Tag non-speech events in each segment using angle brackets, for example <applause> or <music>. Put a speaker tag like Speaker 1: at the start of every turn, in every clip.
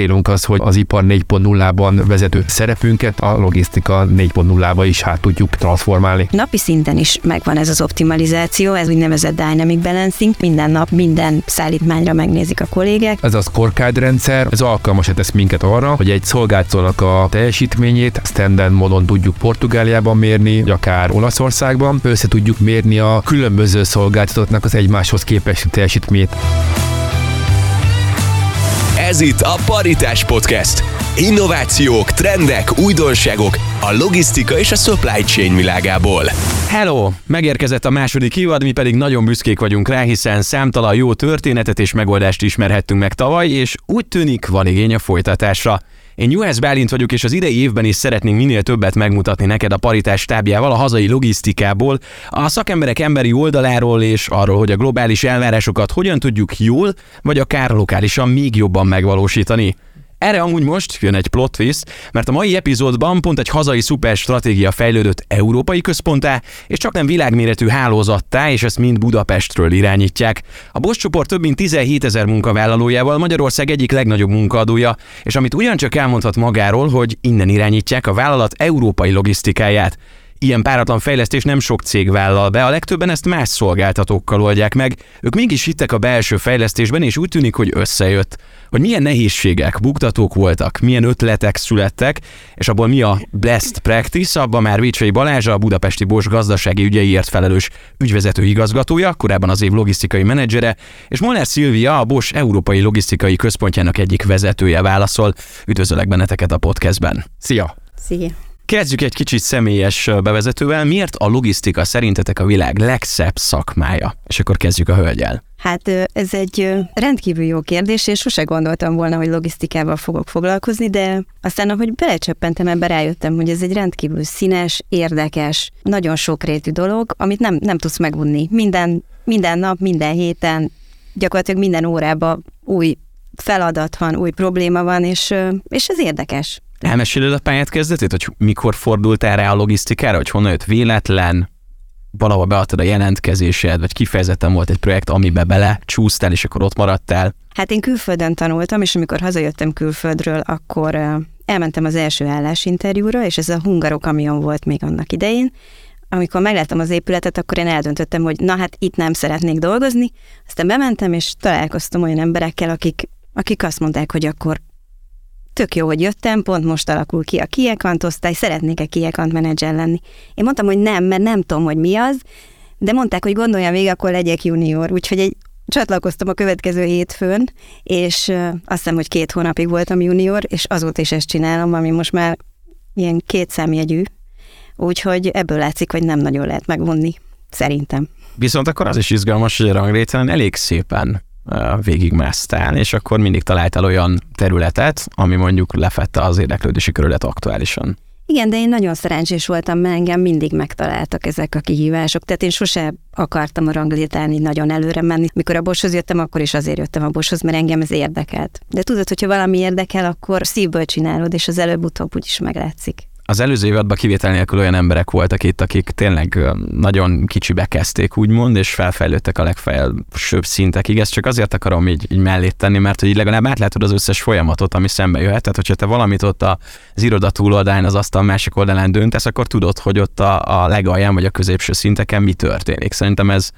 Speaker 1: célunk az, hogy az ipar 4.0-ban vezető szerepünket a logisztika 4.0-ba is hát tudjuk transformálni.
Speaker 2: Napi szinten is megvan ez az optimalizáció, ez úgynevezett dynamic balancing. Minden nap minden szállítmányra megnézik a kollégák.
Speaker 1: Ez a scorecard rendszer, ez alkalmasat tesz minket arra, hogy egy szolgáltatónak a teljesítményét standard módon tudjuk Portugáliában mérni, vagy akár Olaszországban. Össze tudjuk mérni a különböző szolgáltatóknak az egymáshoz képest teljesítményét.
Speaker 3: Ez itt a Paritás Podcast. Innovációk, trendek, újdonságok a logisztika és a supply chain világából.
Speaker 4: Hello! Megérkezett a második évad, mi pedig nagyon büszkék vagyunk rá, hiszen számtalan jó történetet és megoldást ismerhettünk meg tavaly, és úgy tűnik van igény a folytatásra. Én Juhász Bálint vagyok, és az idei évben is szeretnénk minél többet megmutatni neked a paritás tábjával a hazai logisztikából, a szakemberek emberi oldaláról és arról, hogy a globális elvárásokat hogyan tudjuk jól, vagy akár lokálisan még jobban megvalósítani. Erre amúgy most jön egy plot twist, mert a mai epizódban pont egy hazai szuper stratégia fejlődött európai központtá, és csak nem világméretű hálózattá, és ezt mind Budapestről irányítják. A Bosch csoport több mint 17 ezer munkavállalójával Magyarország egyik legnagyobb munkaadója, és amit ugyancsak elmondhat magáról, hogy innen irányítják a vállalat európai logisztikáját. Ilyen páratlan fejlesztés nem sok cég vállal be, a legtöbben ezt más szolgáltatókkal oldják meg. Ők mégis hittek a belső fejlesztésben, és úgy tűnik, hogy összejött. Hogy milyen nehézségek, buktatók voltak, milyen ötletek születtek, és abból mi a best practice, abban már Vécsei Balázs, a Budapesti Bosch gazdasági ügyeiért felelős ügyvezető igazgatója, korábban az év logisztikai menedzsere, és Molnár Szilvia, a Bosch Európai Logisztikai Központjának egyik vezetője válaszol. Üdvözöllek benneteket a podcastben. Szia!
Speaker 2: Szia!
Speaker 4: Kezdjük egy kicsit személyes bevezetővel. Miért a logisztika szerintetek a világ legszebb szakmája? És akkor kezdjük a hölgyel.
Speaker 2: Hát ez egy rendkívül jó kérdés, és sose gondoltam volna, hogy logisztikával fogok foglalkozni, de aztán, ahogy belecsöppentem ebbe, rájöttem, hogy ez egy rendkívül színes, érdekes, nagyon sokrétű dolog, amit nem, nem tudsz megunni. Minden, minden nap, minden héten, gyakorlatilag minden órában új feladat van, új probléma van, és, és ez érdekes.
Speaker 4: Elmeséled a pályát kezdetét, hogy mikor fordultál rá a logisztikára, hogy honnan jött véletlen, valahol beadtad a jelentkezésed, vagy kifejezetten volt egy projekt, amiben bele csúsztál, és akkor ott maradtál?
Speaker 2: Hát én külföldön tanultam, és amikor hazajöttem külföldről, akkor elmentem az első állásinterjúra, és ez a hungarok kamion volt még annak idején. Amikor megláttam az épületet, akkor én eldöntöttem, hogy na hát itt nem szeretnék dolgozni. Aztán bementem, és találkoztam olyan emberekkel, akik, akik azt mondták, hogy akkor tök jó, hogy jöttem, pont most alakul ki a kiekant osztály, szeretnék-e kiekant menedzser lenni. Én mondtam, hogy nem, mert nem tudom, hogy mi az, de mondták, hogy gondoljam végig, akkor legyek junior. Úgyhogy egy, csatlakoztam a következő hétfőn, és azt hiszem, hogy két hónapig voltam junior, és azóta is ezt csinálom, ami most már ilyen két számjegyű. Úgyhogy ebből látszik, hogy nem nagyon lehet megvonni, szerintem.
Speaker 4: Viszont akkor az is izgalmas, hogy a ranglételen elég szépen végigmásztál, és akkor mindig találtál olyan területet, ami mondjuk lefette az érdeklődési körület aktuálisan.
Speaker 2: Igen, de én nagyon szerencsés voltam, mert engem mindig megtaláltak ezek a kihívások. Tehát én sose akartam a ranglétán így nagyon előre menni. Mikor a Boshoz jöttem, akkor is azért jöttem a Boshoz, mert engem ez érdekelt. De tudod, hogyha valami érdekel, akkor szívből csinálod, és az előbb-utóbb úgyis meglátszik.
Speaker 4: Az előző évadban kivétel nélkül olyan emberek voltak itt, akik tényleg nagyon kicsibe kezdték, úgymond, és felfejlődtek a legfelsőbb szintekig. Ezt csak azért akarom így, így mellé tenni, mert hogy így legalább átlátod az összes folyamatot, ami szembe jöhet. Tehát, hogyha te valamit ott az iroda túloldalán, az asztal másik oldalán döntesz, akkor tudod, hogy ott a, a legalján vagy a középső szinteken mi történik. Szerintem ez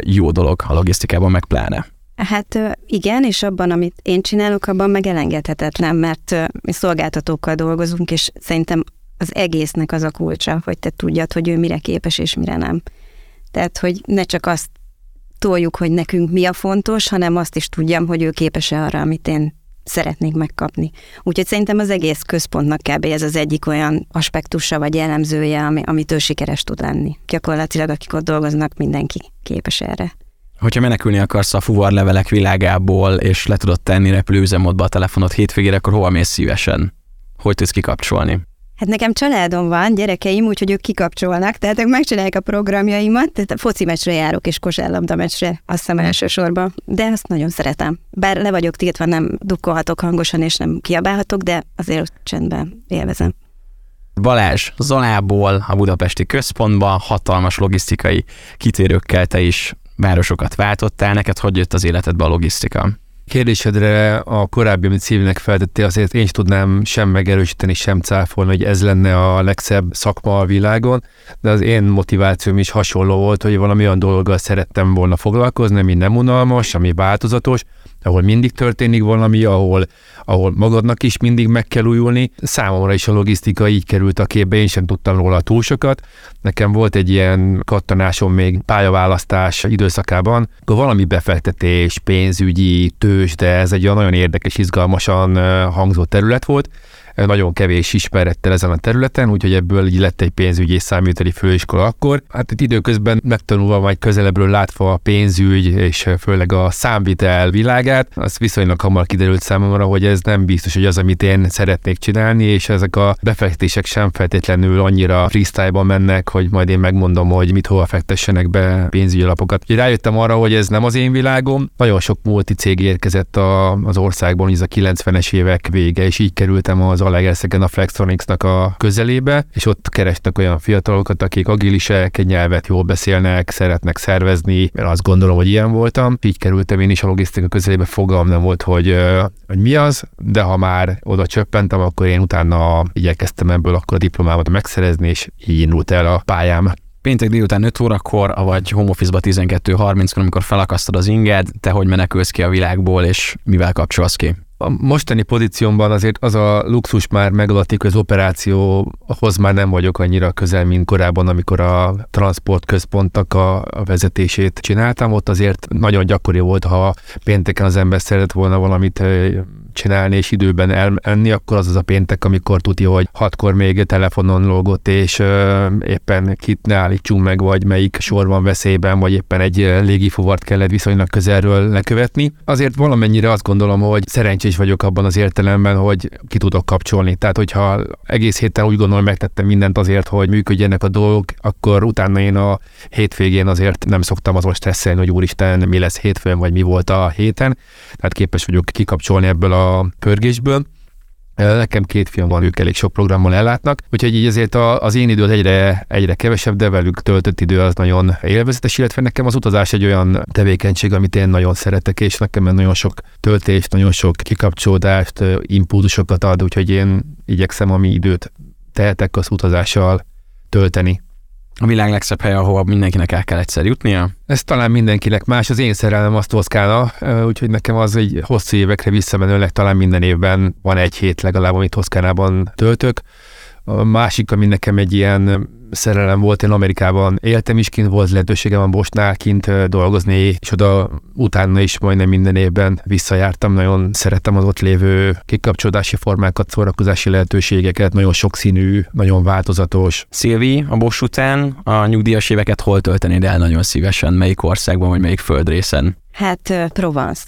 Speaker 4: jó dolog a logisztikában, meg pláne.
Speaker 2: Hát igen, és abban, amit én csinálok, abban meg elengedhetetlen, mert mi szolgáltatókkal dolgozunk, és szerintem az egésznek az a kulcsa, hogy te tudjad, hogy ő mire képes és mire nem. Tehát, hogy ne csak azt toljuk, hogy nekünk mi a fontos, hanem azt is tudjam, hogy ő képes-e arra, amit én szeretnék megkapni. Úgyhogy szerintem az egész központnak kb. ez az egyik olyan aspektusa vagy jellemzője, ami, amit ő sikeres tud lenni. Gyakorlatilag akik ott dolgoznak, mindenki képes erre.
Speaker 4: Hogyha menekülni akarsz a fuvarlevelek világából, és le tudod tenni repülőüzemmódba a telefonot hétvégére, akkor hova mész szívesen? Hogy tudsz kikapcsolni?
Speaker 2: Hát nekem családom van, gyerekeim, úgyhogy ők kikapcsolnak, tehát ők megcsinálják a programjaimat, tehát a foci meccsre járok és kosárlabda meccsre, azt hiszem elsősorban, de azt nagyon szeretem. Bár le vagyok tiltva, nem dukkolhatok hangosan és nem kiabálhatok, de azért csendben élvezem.
Speaker 4: Balázs, Zolából a budapesti központban hatalmas logisztikai kitérőkkel te is városokat váltottál, neked hogy jött az életedbe a logisztika?
Speaker 1: Kérdésedre a korábbi, amit civilnek feltettél, azért én is tudnám sem megerősíteni, sem cáfolni, hogy ez lenne a legszebb szakma a világon, de az én motivációm is hasonló volt, hogy valami olyan dologgal szerettem volna foglalkozni, ami nem unalmas, ami változatos, ahol mindig történik valami, ahol, ahol magadnak is mindig meg kell újulni. Számomra is a logisztika így került a képbe, én sem tudtam róla túl sokat. Nekem volt egy ilyen kattanásom még pályaválasztás időszakában, akkor valami befektetés, pénzügyi, tős, de ez egy olyan nagyon érdekes, izgalmasan hangzó terület volt, nagyon kevés ismerettel ezen a területen, úgyhogy ebből így lett egy pénzügyi és számítani főiskola akkor. Hát itt időközben megtanulva, majd közelebbről látva a pénzügy és főleg a számvitel világát, az viszonylag hamar kiderült számomra, hogy ez nem biztos, hogy az, amit én szeretnék csinálni, és ezek a befektetések sem feltétlenül annyira freestyle-ban mennek, hogy majd én megmondom, hogy mit hova fektessenek be pénzügyi alapokat. Úgyhogy rájöttem arra, hogy ez nem az én világom. Nagyon sok multicég érkezett a, az országban, ez a 90-es évek vége, és így kerültem az Zalaegerszegen a Flextronicsnak a közelébe, és ott kerestek olyan fiatalokat, akik agilisek, egy nyelvet jól beszélnek, szeretnek szervezni, én azt gondolom, hogy ilyen voltam. Így kerültem én is a logisztika közelébe, fogalm nem volt, hogy, hogy mi az, de ha már oda csöppentem, akkor én utána igyekeztem ebből akkor a diplomámat megszerezni, és így indult el a pályám.
Speaker 4: Péntek délután 5 órakor, vagy home office-ba 12.30-kor, amikor felakasztod az inged, te hogy menekülsz ki a világból, és mivel kapcsolsz ki?
Speaker 1: A mostani pozíciómban azért az a luxus már megadatik, hogy az operációhoz már nem vagyok annyira közel, mint korábban, amikor a transportközpontnak a, a vezetését csináltam. Ott azért nagyon gyakori volt, ha pénteken az ember szeret volna valamit csinálni és időben elmenni, akkor az az a péntek, amikor tudja, hogy hatkor még telefonon logott, és ö, éppen kit ne állítsunk meg, vagy melyik sor van veszélyben, vagy éppen egy légifuvart kellett viszonylag közelről lekövetni. Azért valamennyire azt gondolom, hogy szerencsés vagyok abban az értelemben, hogy ki tudok kapcsolni. Tehát, hogyha egész héten úgy gondolom, megtettem mindent azért, hogy működjenek a dolgok, akkor utána én a hétvégén azért nem szoktam azon stresszelni, hogy úristen, mi lesz hétfőn, vagy mi volt a héten. Tehát képes vagyok kikapcsolni ebből a pörgésből. Nekem két fiam van, ők elég sok programmal ellátnak, úgyhogy így azért az én idő az egyre, egyre kevesebb, de velük töltött idő az nagyon élvezetes, illetve nekem az utazás egy olyan tevékenység, amit én nagyon szeretek, és nekem nagyon sok töltést, nagyon sok kikapcsolódást, impulzusokat ad, úgyhogy én igyekszem, ami időt tehetek, az utazással tölteni.
Speaker 4: A világ legszebb helye, ahova mindenkinek el kell egyszer jutnia.
Speaker 1: Ez talán mindenkinek más, az én szerelem azt Toszkána, úgyhogy nekem az egy hosszú évekre visszamenőleg talán minden évben van egy hét legalább, amit Toszkánában töltök. A másik, ami nekem egy ilyen szerelem volt, én Amerikában éltem is kint, volt lehetőségem a Bosnál kint dolgozni, és oda utána is majdnem minden évben visszajártam, nagyon szerettem az ott lévő kikapcsolódási formákat, szórakozási lehetőségeket, nagyon sokszínű, nagyon változatos.
Speaker 4: Szilvi, a Bosch után a nyugdíjas éveket hol töltenéd el nagyon szívesen, melyik országban vagy melyik földrészen?
Speaker 2: Hát Provence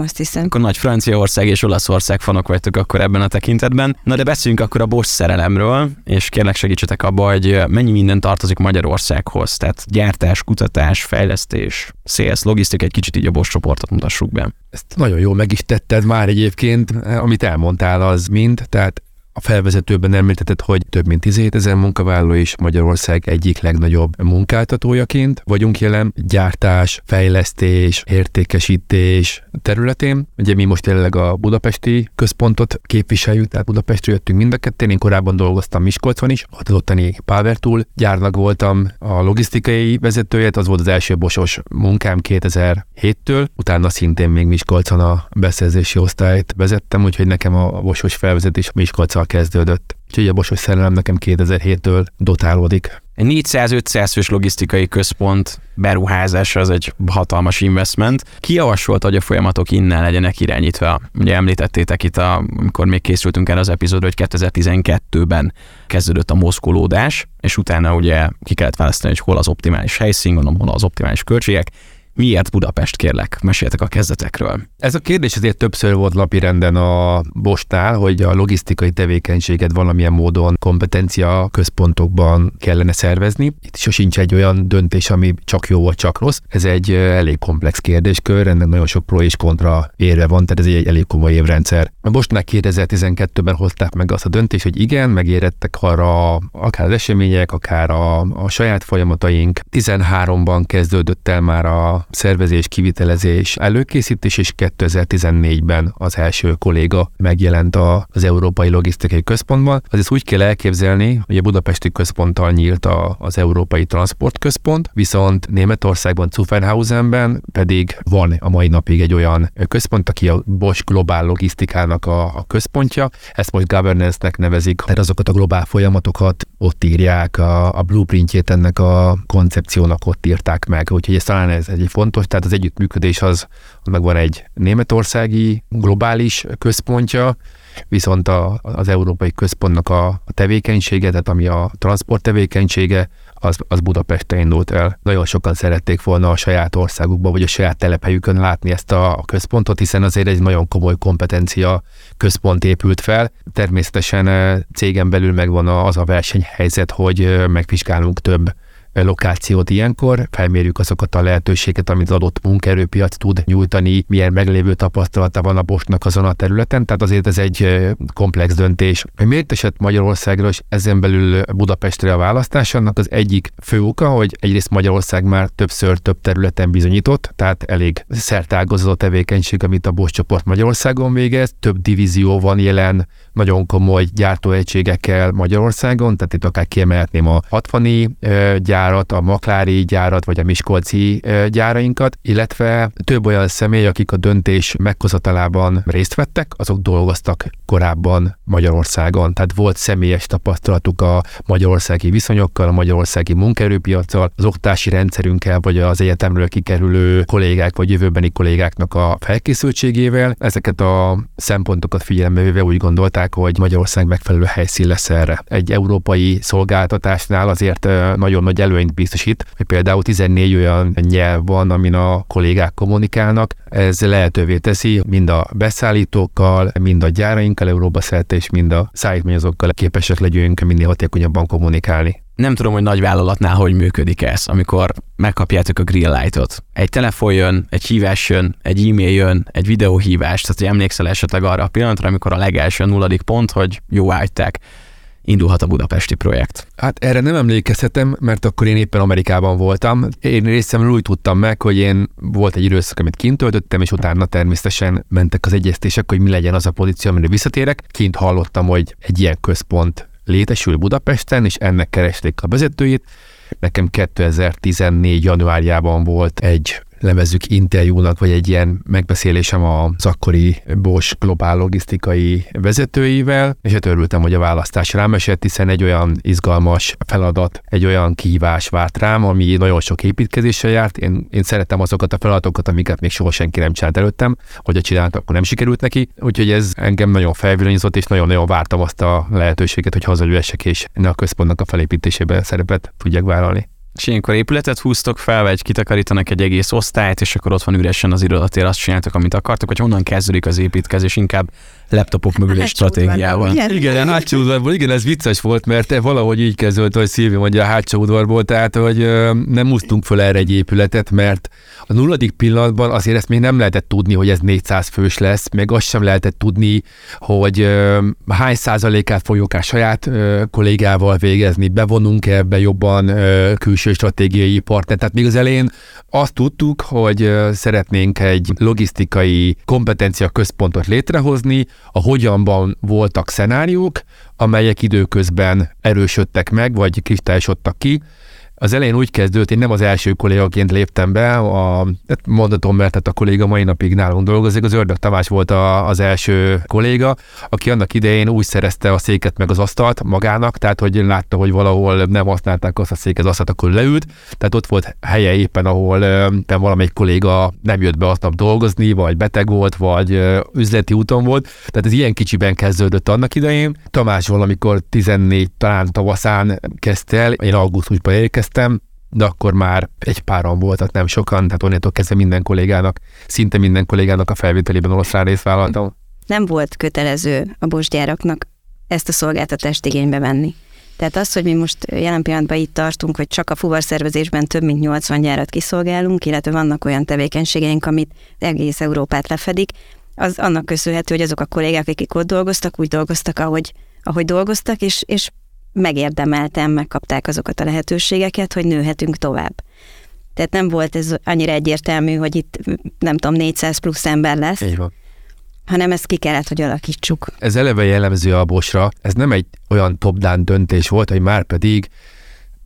Speaker 2: azt hiszem.
Speaker 4: Akkor nagy Franciaország és Olaszország fanok vagytok akkor ebben a tekintetben. Na de beszéljünk akkor a Bosch szerelemről, és kérlek segítsetek abba, hogy mennyi minden tartozik Magyarországhoz. Tehát gyártás, kutatás, fejlesztés, sales, logisztika, egy kicsit így a Bosch csoportot mutassuk be.
Speaker 1: Ezt nagyon jól meg is tetted már egyébként, amit elmondtál az mind, tehát a felvezetőben említetted, hogy több mint 17 ezer munkavállaló is Magyarország egyik legnagyobb munkáltatójaként vagyunk jelen gyártás, fejlesztés, értékesítés területén. Ugye mi most jelenleg a budapesti központot képviseljük, tehát Budapestről jöttünk mind a kettőn. Én korábban dolgoztam Miskolcon is, az ottani Power Tool gyárnak voltam a logisztikai vezetője, az volt az első bosos munkám 2007-től, utána szintén még Miskolcon a beszerzési osztályt vezettem, úgyhogy nekem a bosos felvezetés Miskolcon kezdődött. Úgyhogy a Bosos szerelem nekem 2007-től dotálódik.
Speaker 4: Egy 400-500 fős logisztikai központ beruházása az egy hatalmas investment. Ki javasolt, hogy a folyamatok innen legyenek irányítva? Ugye említettétek itt, a, amikor még készültünk el az epizódra, hogy 2012-ben kezdődött a mozgolódás, és utána ugye ki kellett választani, hogy hol az optimális helyszín, gondolom, hol az optimális költségek, Miért Budapest, kérlek? Meséltek a kezdetekről.
Speaker 1: Ez a kérdés azért többször volt napirenden a Bostál, hogy a logisztikai tevékenységet valamilyen módon kompetencia központokban kellene szervezni. Itt sosincs egy olyan döntés, ami csak jó vagy csak rossz. Ez egy elég komplex kérdéskör, ennek nagyon sok pro és kontra érve van, tehát ez egy elég komoly évrendszer. A Bostnál 2012-ben hozták meg azt a döntést, hogy igen, megérettek arra akár az események, akár a, a saját folyamataink. 13-ban kezdődött el már a szervezés, kivitelezés, előkészítés, és 2014-ben az első kolléga megjelent az Európai Logisztikai Központban. Azért úgy kell elképzelni, hogy a Budapesti Központtal nyílt a, az Európai Transport Központ, viszont Németországban, Zuffenhausenben pedig van a mai napig egy olyan központ, aki a Bosch globál logisztikának a, a központja. Ezt most governance-nek nevezik, tehát azokat a globál folyamatokat ott írják, a, a blueprintjét ennek a koncepciónak ott írták meg. Úgyhogy ez talán ez egy fontos, tehát az együttműködés az, az meg van egy németországi globális központja, viszont a, az Európai Központnak a, a tevékenysége, tehát ami a transport tevékenysége, az, az Budapesten indult el. Nagyon sokan szerették volna a saját országukba, vagy a saját telephelyükön látni ezt a, a központot, hiszen azért egy nagyon komoly kompetencia központ épült fel. Természetesen eh, cégen belül megvan az a versenyhelyzet, hogy eh, megvizsgálunk több lokációt ilyenkor, felmérjük azokat a lehetőséget, amit az adott munkaerőpiac tud nyújtani, milyen meglévő tapasztalata van a Bosnak azon a területen, tehát azért ez egy komplex döntés. Miért esett Magyarországra, és ezen belül Budapestre a választás, annak az egyik fő oka, hogy egyrészt Magyarország már többször több területen bizonyított, tehát elég szertágazó tevékenység, amit a Bosch csoport Magyarországon végez, több divízió van jelen, nagyon komoly gyártóegységekkel Magyarországon, tehát itt akár kiemelhetném a 60 gyárat, a Maklári gyárat, vagy a Miskolci gyárainkat, illetve több olyan személy, akik a döntés meghozatalában részt vettek, azok dolgoztak korábban Magyarországon, tehát volt személyes tapasztalatuk a magyarországi viszonyokkal, a magyarországi munkaerőpiacsal, az oktási rendszerünkkel, vagy az egyetemről kikerülő kollégák, vagy jövőbeni kollégáknak a felkészültségével. Ezeket a szempontokat figyelembe véve úgy gondolták, hogy Magyarország megfelelő helyszín lesz erre. Egy európai szolgáltatásnál azért nagyon nagy előnyt biztosít, hogy például 14 olyan nyelv van, amin a kollégák kommunikálnak. Ez lehetővé teszi mind a beszállítókkal, mind a gyárainkkal Európa szerte, és mind a szállítmányozókkal képesek legyünk minél hatékonyabban kommunikálni.
Speaker 4: Nem tudom, hogy nagy vállalatnál hogy működik ez, amikor megkapjátok a grill lightot. Egy telefon jön, egy hívás jön, egy e-mail jön, egy videóhívás, tehát hogy emlékszel esetleg arra a pillanatra, amikor a legelső nulladik pont, hogy jó állták indulhat a budapesti projekt?
Speaker 1: Hát erre nem emlékezhetem, mert akkor én éppen Amerikában voltam. Én részemről úgy tudtam meg, hogy én volt egy időszak, amit kint töltöttem, és utána természetesen mentek az egyeztések, hogy mi legyen az a pozíció, amire visszatérek. Kint hallottam, hogy egy ilyen központ létesül Budapesten, és ennek keresték a vezetőjét. Nekem 2014. januárjában volt egy lemezzük interjúnak, vagy egy ilyen megbeszélésem az akkori Bosch globál logisztikai vezetőivel, és hát örültem, hogy a választás rám esett, hiszen egy olyan izgalmas feladat, egy olyan kihívás várt rám, ami nagyon sok építkezéssel járt. Én, én szeretem azokat a feladatokat, amiket még soha senki nem csinált előttem, hogy a csinált, akkor nem sikerült neki. Úgyhogy ez engem nagyon felvillanyozott, és nagyon-nagyon vártam azt a lehetőséget, hogy hazaülessek, és ennek a központnak a felépítésében szerepet tudjak vállalni
Speaker 4: és ilyenkor épületet húztok fel, vagy kitakarítanak egy egész osztályt, és akkor ott van üresen az irodatér, azt csináltok, amit akartok, vagy honnan kezdődik az építkezés, inkább laptopok mögül egy stratégiával.
Speaker 1: Igen, igen, a hátsó udvarból, igen, ez vicces volt, mert valahogy így kezdődött, hogy Szilvi mondja a hátsó udvarból, tehát, hogy nem úsztunk föl erre egy épületet, mert a nulladik pillanatban azért ezt még nem lehetett tudni, hogy ez 400 fős lesz, meg azt sem lehetett tudni, hogy hány százalékát fogjuk a saját kollégával végezni, bevonunk ebbe jobban külső stratégiai partner. Tehát még az elején azt tudtuk, hogy szeretnénk egy logisztikai kompetencia központot létrehozni, a hogyanban voltak szenáriók, amelyek időközben erősödtek meg, vagy kristályosodtak ki, az elején úgy kezdődött, én nem az első kollégaként léptem be, a, hát mondatom, mert hát a kolléga mai napig nálunk dolgozik, az Ördög Tamás volt a, az első kolléga, aki annak idején úgy szerezte a széket meg az asztalt magának, tehát hogy látta, hogy valahol nem használták azt a széket, az asztalt, akkor leült, tehát ott volt helye éppen, ahol nem valamelyik kolléga nem jött be azt dolgozni, vagy beteg volt, vagy üzleti úton volt, tehát ez ilyen kicsiben kezdődött annak idején. Tamás valamikor 14 talán tavaszán kezdte el, én augusztusban érkeztem, kezdtem, de akkor már egy páran voltak, nem sokan, tehát onnantól kezdve minden kollégának, szinte minden kollégának a felvételében oroszlán részt vállaltam.
Speaker 2: Nem volt kötelező a bosgyáraknak ezt a szolgáltatást igénybe venni. Tehát az, hogy mi most jelen pillanatban itt tartunk, hogy csak a fuvarszervezésben több mint 80 gyárat kiszolgálunk, illetve vannak olyan tevékenységeink, amit egész Európát lefedik, az annak köszönhető, hogy azok a kollégák, akik ott dolgoztak, úgy dolgoztak, ahogy, ahogy dolgoztak, és, és megérdemeltem, megkapták azokat a lehetőségeket, hogy nőhetünk tovább. Tehát nem volt ez annyira egyértelmű, hogy itt nem tudom, 400 plusz ember lesz.
Speaker 1: Így van
Speaker 2: hanem ezt ki kellett, hogy alakítsuk.
Speaker 1: Ez eleve jellemző a Bosra. Ez nem egy olyan top-down döntés volt, hogy már pedig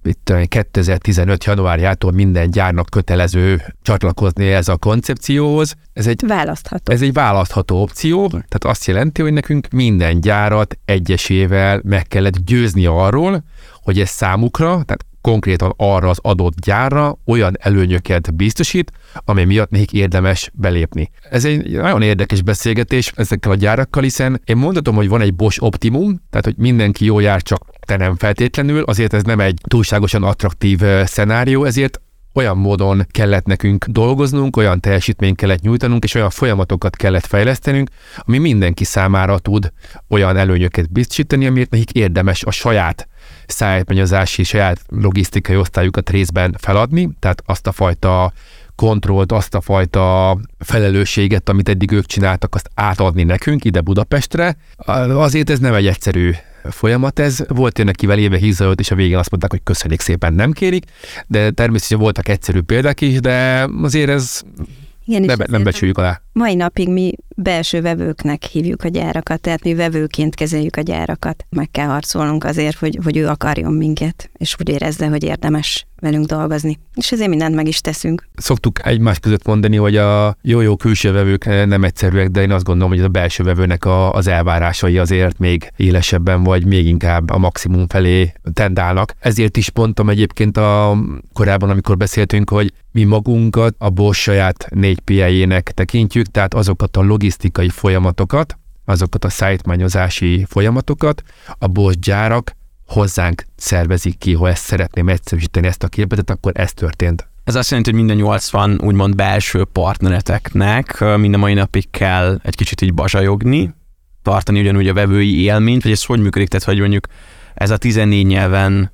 Speaker 1: itt 2015. januárjától minden gyárnak kötelező csatlakozni ez a koncepcióhoz. Ez egy
Speaker 2: választható.
Speaker 1: Ez egy választható opció, tehát azt jelenti, hogy nekünk minden gyárat egyesével meg kellett győzni arról, hogy ez számukra, tehát konkrétan arra az adott gyárra olyan előnyöket biztosít, ami miatt még érdemes belépni. Ez egy nagyon érdekes beszélgetés ezekkel a gyárakkal, hiszen én mondhatom, hogy van egy Bosch Optimum, tehát hogy mindenki jó jár, csak te nem feltétlenül, azért ez nem egy túlságosan attraktív szenárió, ezért olyan módon kellett nekünk dolgoznunk, olyan teljesítményt kellett nyújtanunk, és olyan folyamatokat kellett fejlesztenünk, ami mindenki számára tud olyan előnyöket biztosítani, amit nekik érdemes a saját szállítmányozási, saját logisztikai osztályukat részben feladni, tehát azt a fajta kontrollt, azt a fajta felelősséget, amit eddig ők csináltak, azt átadni nekünk ide Budapestre. Azért ez nem egy egyszerű folyamat ez. Volt jönnek kivel éve hízajolt, és a végén azt mondták, hogy köszönjük szépen, nem kérik, de természetesen voltak egyszerű példák is, de azért ez igen, nem, nem becsüljük alá.
Speaker 2: Mai napig mi belső vevőknek hívjuk a gyárakat, tehát mi vevőként kezeljük a gyárakat. Meg kell harcolnunk azért, hogy, hogy ő akarjon minket, és úgy érezze, hogy érdemes velünk dolgozni. És ezért mindent meg is teszünk.
Speaker 1: Szoktuk egymás között mondani, hogy a jó-jó külső vevők nem egyszerűek, de én azt gondolom, hogy a belső vevőnek a, az elvárásai azért még élesebben, vagy még inkább a maximum felé tendálnak. Ezért is mondtam egyébként a korábban, amikor beszéltünk, hogy mi magunkat a Bosch saját 4 PI-ének tekintjük, tehát azokat a logisztikai folyamatokat, azokat a szájtmányozási folyamatokat a Bosch gyárak hozzánk szervezik ki, ha ezt szeretném egyszerűsíteni ezt a képletet, akkor ez történt.
Speaker 4: Ez azt jelenti, hogy minden 80 úgymond belső partnereteknek minden mai napig kell egy kicsit így bazsajogni, tartani ugyanúgy a vevői élményt, vagy ez hogy működik, tehát hogy mondjuk ez a 14 nyelven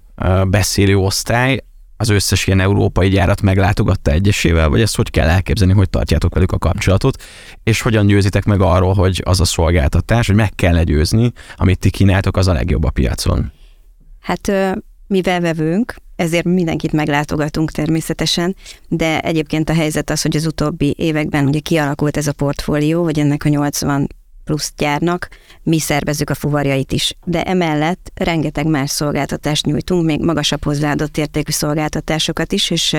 Speaker 4: beszélő osztály az összes ilyen európai gyárat meglátogatta egyesével, vagy ezt hogy kell elképzelni, hogy tartjátok velük a kapcsolatot, és hogyan győzitek meg arról, hogy az a szolgáltatás, hogy meg kell győzni, amit ti kínáltok, az a legjobb a piacon?
Speaker 2: Hát mivel vevőnk, ezért mindenkit meglátogatunk természetesen, de egyébként a helyzet az, hogy az utóbbi években ugye kialakult ez a portfólió, hogy ennek a 80 plusz gyárnak mi szervezzük a fuvarjait is. De emellett rengeteg más szolgáltatást nyújtunk, még magasabb hozzáadott értékű szolgáltatásokat is, és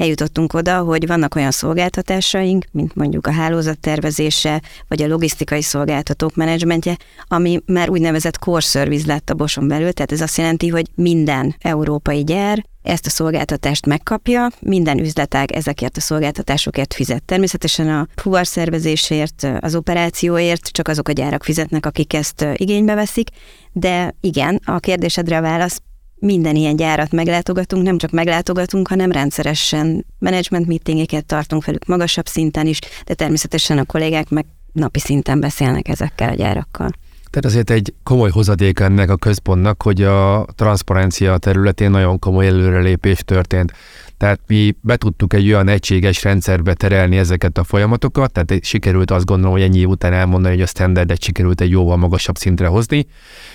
Speaker 2: eljutottunk oda, hogy vannak olyan szolgáltatásaink, mint mondjuk a hálózattervezése, vagy a logisztikai szolgáltatók menedzsmentje, ami már úgynevezett core service lett a Boson belül, tehát ez azt jelenti, hogy minden európai gyár ezt a szolgáltatást megkapja, minden üzletág ezekért a szolgáltatásokért fizet. Természetesen a fuvarszervezésért, az operációért csak azok a gyárak fizetnek, akik ezt igénybe veszik, de igen, a kérdésedre a válasz minden ilyen gyárat meglátogatunk, nem csak meglátogatunk, hanem rendszeresen management meetingeket tartunk velük magasabb szinten is, de természetesen a kollégák meg napi szinten beszélnek ezekkel a gyárakkal.
Speaker 1: Tehát azért egy komoly hozadék ennek a központnak, hogy a transzparencia területén nagyon komoly előrelépés történt. Tehát mi be tudtuk egy olyan egységes rendszerbe terelni ezeket a folyamatokat, tehát sikerült azt gondolom, hogy ennyi után elmondani, hogy a standardet sikerült egy jóval magasabb szintre hozni,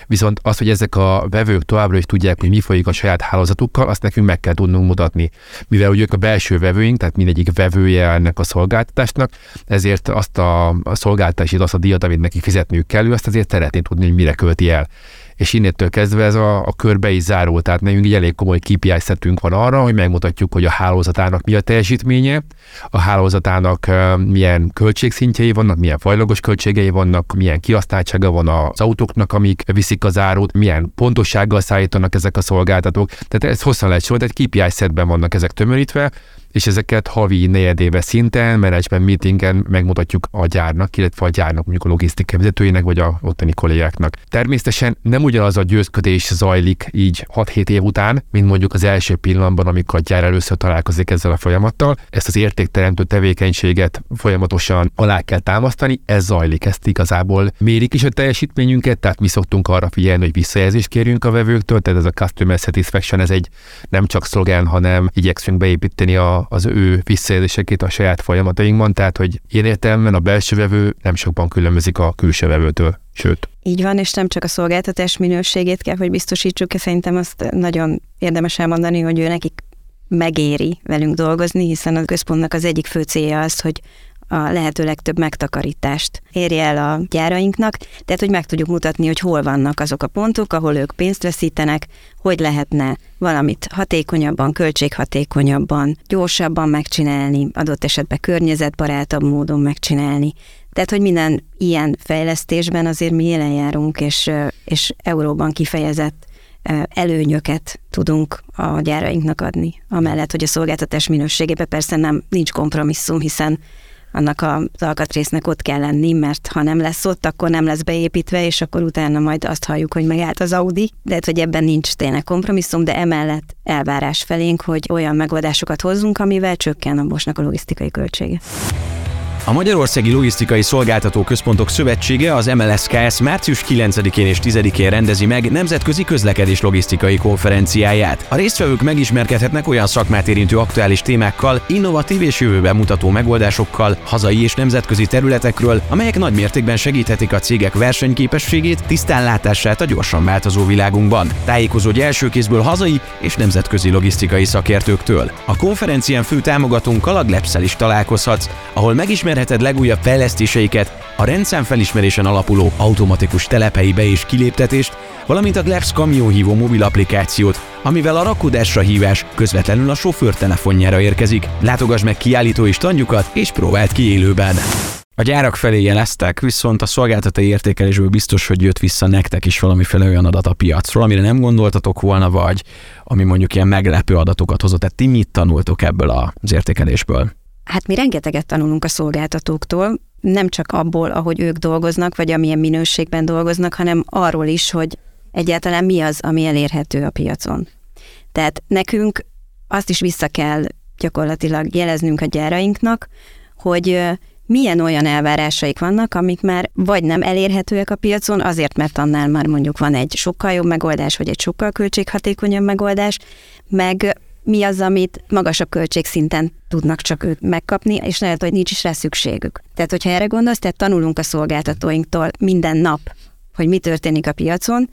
Speaker 1: viszont az, hogy ezek a vevők továbbra is tudják, hogy mi folyik a saját hálózatukkal, azt nekünk meg kell tudnunk mutatni. Mivel ők a belső vevőink, tehát mindegyik vevője ennek a szolgáltatásnak, ezért azt a, szolgáltatási, azt a díjat, amit neki fizetniük kell, azt azért szeretné tudni, hogy mire költi el és innétől kezdve ez a, a körbe is zárul. Tehát nekünk egy elég komoly KPI szetünk van arra, hogy megmutatjuk, hogy a hálózatának mi a teljesítménye, a hálózatának milyen költségszintjei vannak, milyen fajlagos költségei vannak, milyen kiasztáltsága van az autóknak, amik viszik az árut, milyen pontossággal szállítanak ezek a szolgáltatók. Tehát ez hosszan lehet sor, egy KPI szetben vannak ezek tömörítve, és ezeket havi negyedéve szinten, management meetingen megmutatjuk a gyárnak, illetve a gyárnak, mondjuk a logisztikai vezetőinek, vagy a ottani kollégáknak. Természetesen nem ugyanaz a győzködés zajlik így 6-7 év után, mint mondjuk az első pillanatban, amikor a gyár először találkozik ezzel a folyamattal. Ezt az értékteremtő tevékenységet folyamatosan alá kell támasztani, ez zajlik, ezt igazából mérik is a teljesítményünket, tehát mi szoktunk arra figyelni, hogy visszajelzést kérjünk a vevőktől, tehát ez a customer satisfaction, ez egy nem csak szlogán, hanem igyekszünk beépíteni a, az ő visszajelzéseket a saját folyamatainkban, tehát hogy én értelemben a belső vevő nem sokban különbözik a külső vevőtől, sőt.
Speaker 2: Így van, és nem csak a szolgáltatás minőségét kell, hogy biztosítsuk, szerintem azt nagyon érdemes elmondani, hogy ő nekik megéri velünk dolgozni, hiszen a központnak az egyik fő célja az, hogy a lehető legtöbb megtakarítást érje el a gyárainknak, tehát hogy meg tudjuk mutatni, hogy hol vannak azok a pontok, ahol ők pénzt veszítenek, hogy lehetne valamit hatékonyabban, költséghatékonyabban, gyorsabban megcsinálni, adott esetben környezetbarátabb módon megcsinálni. Tehát, hogy minden ilyen fejlesztésben azért mi jelen járunk, és, és euróban kifejezett előnyöket tudunk a gyárainknak adni. Amellett, hogy a szolgáltatás minőségében persze nem nincs kompromisszum, hiszen annak az alkatrésznek ott kell lenni, mert ha nem lesz ott, akkor nem lesz beépítve, és akkor utána majd azt halljuk, hogy megállt az Audi. De hogy ebben nincs tényleg kompromisszum, de emellett elvárás felénk, hogy olyan megoldásokat hozzunk, amivel csökken a Bosnak a logisztikai költsége.
Speaker 4: A Magyarországi Logisztikai Szolgáltató Központok Szövetsége az MLSKS március 9-én és 10-én rendezi meg nemzetközi közlekedés logisztikai konferenciáját. A résztvevők megismerkedhetnek olyan szakmát érintő aktuális témákkal, innovatív és jövőbe mutató megoldásokkal, hazai és nemzetközi területekről, amelyek nagy mértékben segíthetik a cégek versenyképességét, tisztánlátását a gyorsan változó világunkban. Tájékozódj első kézből hazai és nemzetközi logisztikai szakértőktől. A konferencián fő támogatónkkal a Glebszel is találkozhatsz, ahol megismer Ismerheted legújabb fejlesztéseiket, a rendszámfelismerésen alapuló automatikus telephelyi be- és kiléptetést, valamint a Glebs kamionhívó mobil applikációt, amivel a rakodásra hívás közvetlenül a sofőr telefonjára érkezik. Látogass meg kiállító és tanjukat, és próbáld ki élőben. A gyárak felé jeleztek, viszont a szolgáltatói értékelésből biztos, hogy jött vissza nektek is valamiféle olyan adat a piacról, amire nem gondoltatok volna, vagy ami mondjuk ilyen meglepő adatokat hozott. Tehát ti mit tanultok ebből az értékelésből?
Speaker 2: Hát mi rengeteget tanulunk a szolgáltatóktól, nem csak abból, ahogy ők dolgoznak, vagy amilyen minőségben dolgoznak, hanem arról is, hogy egyáltalán mi az, ami elérhető a piacon. Tehát nekünk azt is vissza kell gyakorlatilag jeleznünk a gyárainknak, hogy milyen olyan elvárásaik vannak, amik már vagy nem elérhetőek a piacon, azért, mert annál már mondjuk van egy sokkal jobb megoldás, vagy egy sokkal költséghatékonyabb megoldás, meg mi az, amit magasabb költségszinten tudnak csak ők megkapni, és lehet, hogy nincs is rá szükségük. Tehát, hogyha erre gondolsz, tehát tanulunk a szolgáltatóinktól minden nap, hogy mi történik a piacon,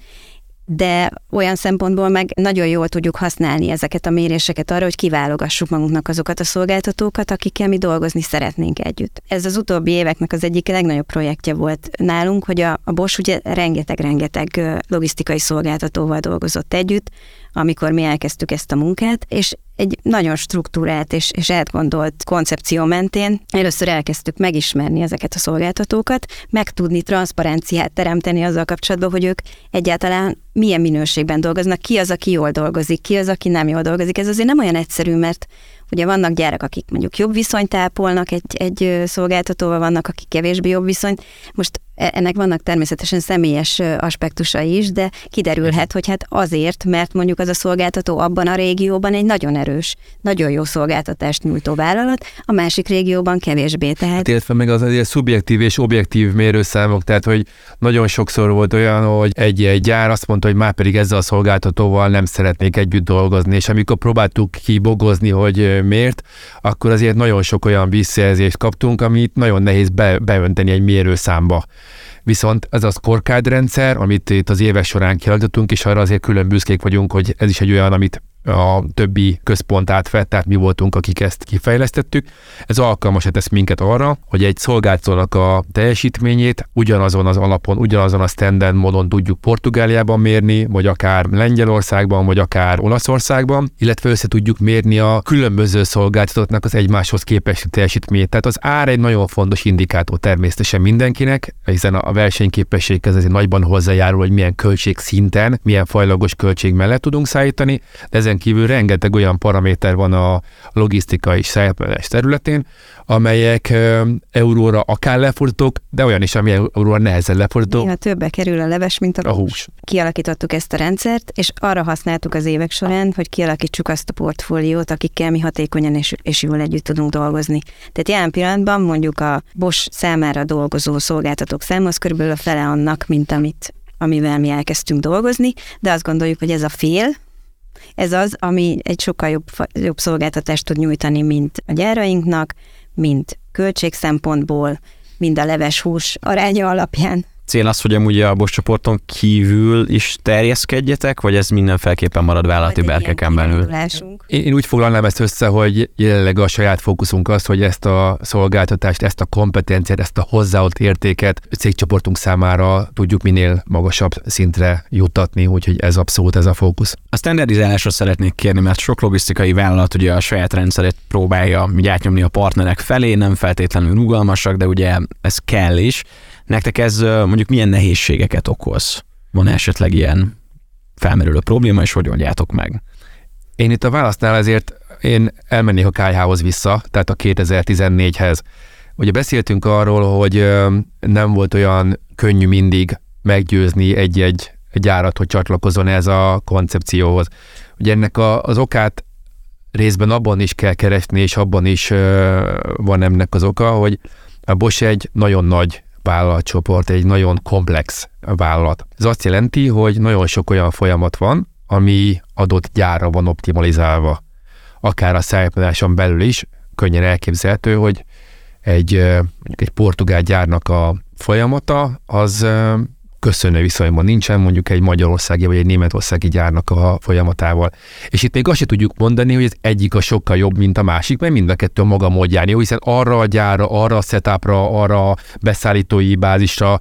Speaker 2: de olyan szempontból meg nagyon jól tudjuk használni ezeket a méréseket arra, hogy kiválogassuk magunknak azokat a szolgáltatókat, akikkel mi dolgozni szeretnénk együtt. Ez az utóbbi éveknek az egyik legnagyobb projektje volt nálunk, hogy a, a Bosch ugye rengeteg-rengeteg logisztikai szolgáltatóval dolgozott együtt, amikor mi elkezdtük ezt a munkát, és egy nagyon struktúrált és, és átgondolt koncepció mentén először elkezdtük megismerni ezeket a szolgáltatókat, megtudni transzparenciát teremteni azzal kapcsolatban, hogy ők egyáltalán milyen minőségben dolgoznak, ki az, aki jól dolgozik, ki az, aki nem jól dolgozik. Ez azért nem olyan egyszerű, mert Ugye vannak gyárak, akik mondjuk jobb viszonyt ápolnak egy, egy szolgáltatóval, vannak, akik kevésbé jobb viszonyt. Most ennek vannak természetesen személyes aspektusai is, de kiderülhet, hogy hát azért, mert mondjuk az a szolgáltató abban a régióban egy nagyon erős, nagyon jó szolgáltatást nyújtó vállalat, a másik régióban kevésbé. Tehát... Hát
Speaker 1: illetve meg az egy szubjektív és objektív mérőszámok, tehát hogy nagyon sokszor volt olyan, hogy egy, egy gyár azt mondta, hogy már pedig ezzel a szolgáltatóval nem szeretnék együtt dolgozni, és amikor próbáltuk kibogozni, hogy miért, akkor azért nagyon sok olyan visszajelzést kaptunk, amit nagyon nehéz be, beönteni egy mérőszámba. Viszont ez a scorecard rendszer, amit itt az éves során kialakítottunk, és arra azért külön büszkék vagyunk, hogy ez is egy olyan, amit a többi központ átvett, tehát mi voltunk, akik ezt kifejlesztettük. Ez alkalmas tesz minket arra, hogy egy szolgáltatónak a teljesítményét ugyanazon az alapon, ugyanazon a standard módon tudjuk Portugáliában mérni, vagy akár Lengyelországban, vagy akár Olaszországban, illetve össze tudjuk mérni a különböző szolgáltatóknak az egymáshoz képest teljesítményét. Tehát az ár egy nagyon fontos indikátor természetesen mindenkinek, hiszen a versenyképességhez ezért nagyban hozzájárul, hogy milyen költség szinten, milyen fajlagos költség mellett tudunk szállítani, de ezen kívül rengeteg olyan paraméter van a logisztikai szállítás területén, amelyek euróra akár lefordítók, de olyan is, ami euróra nehezen lefordító.
Speaker 2: Néha többe kerül a leves, mint a,
Speaker 1: a hús.
Speaker 2: Kialakítottuk ezt a rendszert, és arra használtuk az évek során, hogy kialakítsuk azt a portfóliót, akikkel mi hatékonyan és, és jól együtt tudunk dolgozni. Tehát jelen pillanatban mondjuk a Bosch számára dolgozó szolgáltatók száma az körülbelül a fele annak, mint amit amivel mi elkezdtünk dolgozni, de azt gondoljuk, hogy ez a fél, ez az, ami egy sokkal jobb, jobb szolgáltatást tud nyújtani, mint a gyárainknak, mint költség szempontból, mind a leves hús aránya alapján.
Speaker 4: Cél az, hogy amúgy a Bosch csoporton kívül is terjeszkedjetek, vagy ez mindenféleképpen marad vállalati berkeken belül?
Speaker 1: Én, én úgy foglalnám ezt össze, hogy jelenleg a saját fókuszunk az, hogy ezt a szolgáltatást, ezt a kompetenciát, ezt a hozzáadott értéket a cégcsoportunk számára tudjuk minél magasabb szintre juttatni, úgyhogy ez abszolút ez a fókusz.
Speaker 4: A standardizálásra szeretnék kérni, mert sok logisztikai vállalat ugye a saját rendszerét próbálja átnyomni a partnerek felé, nem feltétlenül rugalmasak, de ugye ez kell is. Nektek ez mondjuk milyen nehézségeket okoz? Van esetleg ilyen felmerülő probléma, és hogy oldjátok meg?
Speaker 1: Én itt a válasznál ezért én elmennék a KH-hoz vissza, tehát a 2014-hez. Ugye beszéltünk arról, hogy nem volt olyan könnyű mindig meggyőzni egy-egy gyárat, hogy csatlakozzon ez a koncepcióhoz. Ugye ennek a, az okát részben abban is kell keresni, és abban is van ennek az oka, hogy a Bosch egy nagyon nagy vállalatcsoport, egy nagyon komplex vállalat. Ez azt jelenti, hogy nagyon sok olyan folyamat van, ami adott gyárra van optimalizálva. Akár a szállításon belül is könnyen elképzelhető, hogy egy, mondjuk egy portugál gyárnak a folyamata az köszönő viszonyban nincsen mondjuk egy magyarországi vagy egy németországi gyárnak a folyamatával. És itt még azt se tudjuk mondani, hogy az egyik a sokkal jobb, mint a másik, mert mind a kettő a maga módján jó, hiszen arra a gyárra, arra a setupra, arra a beszállítói bázisra,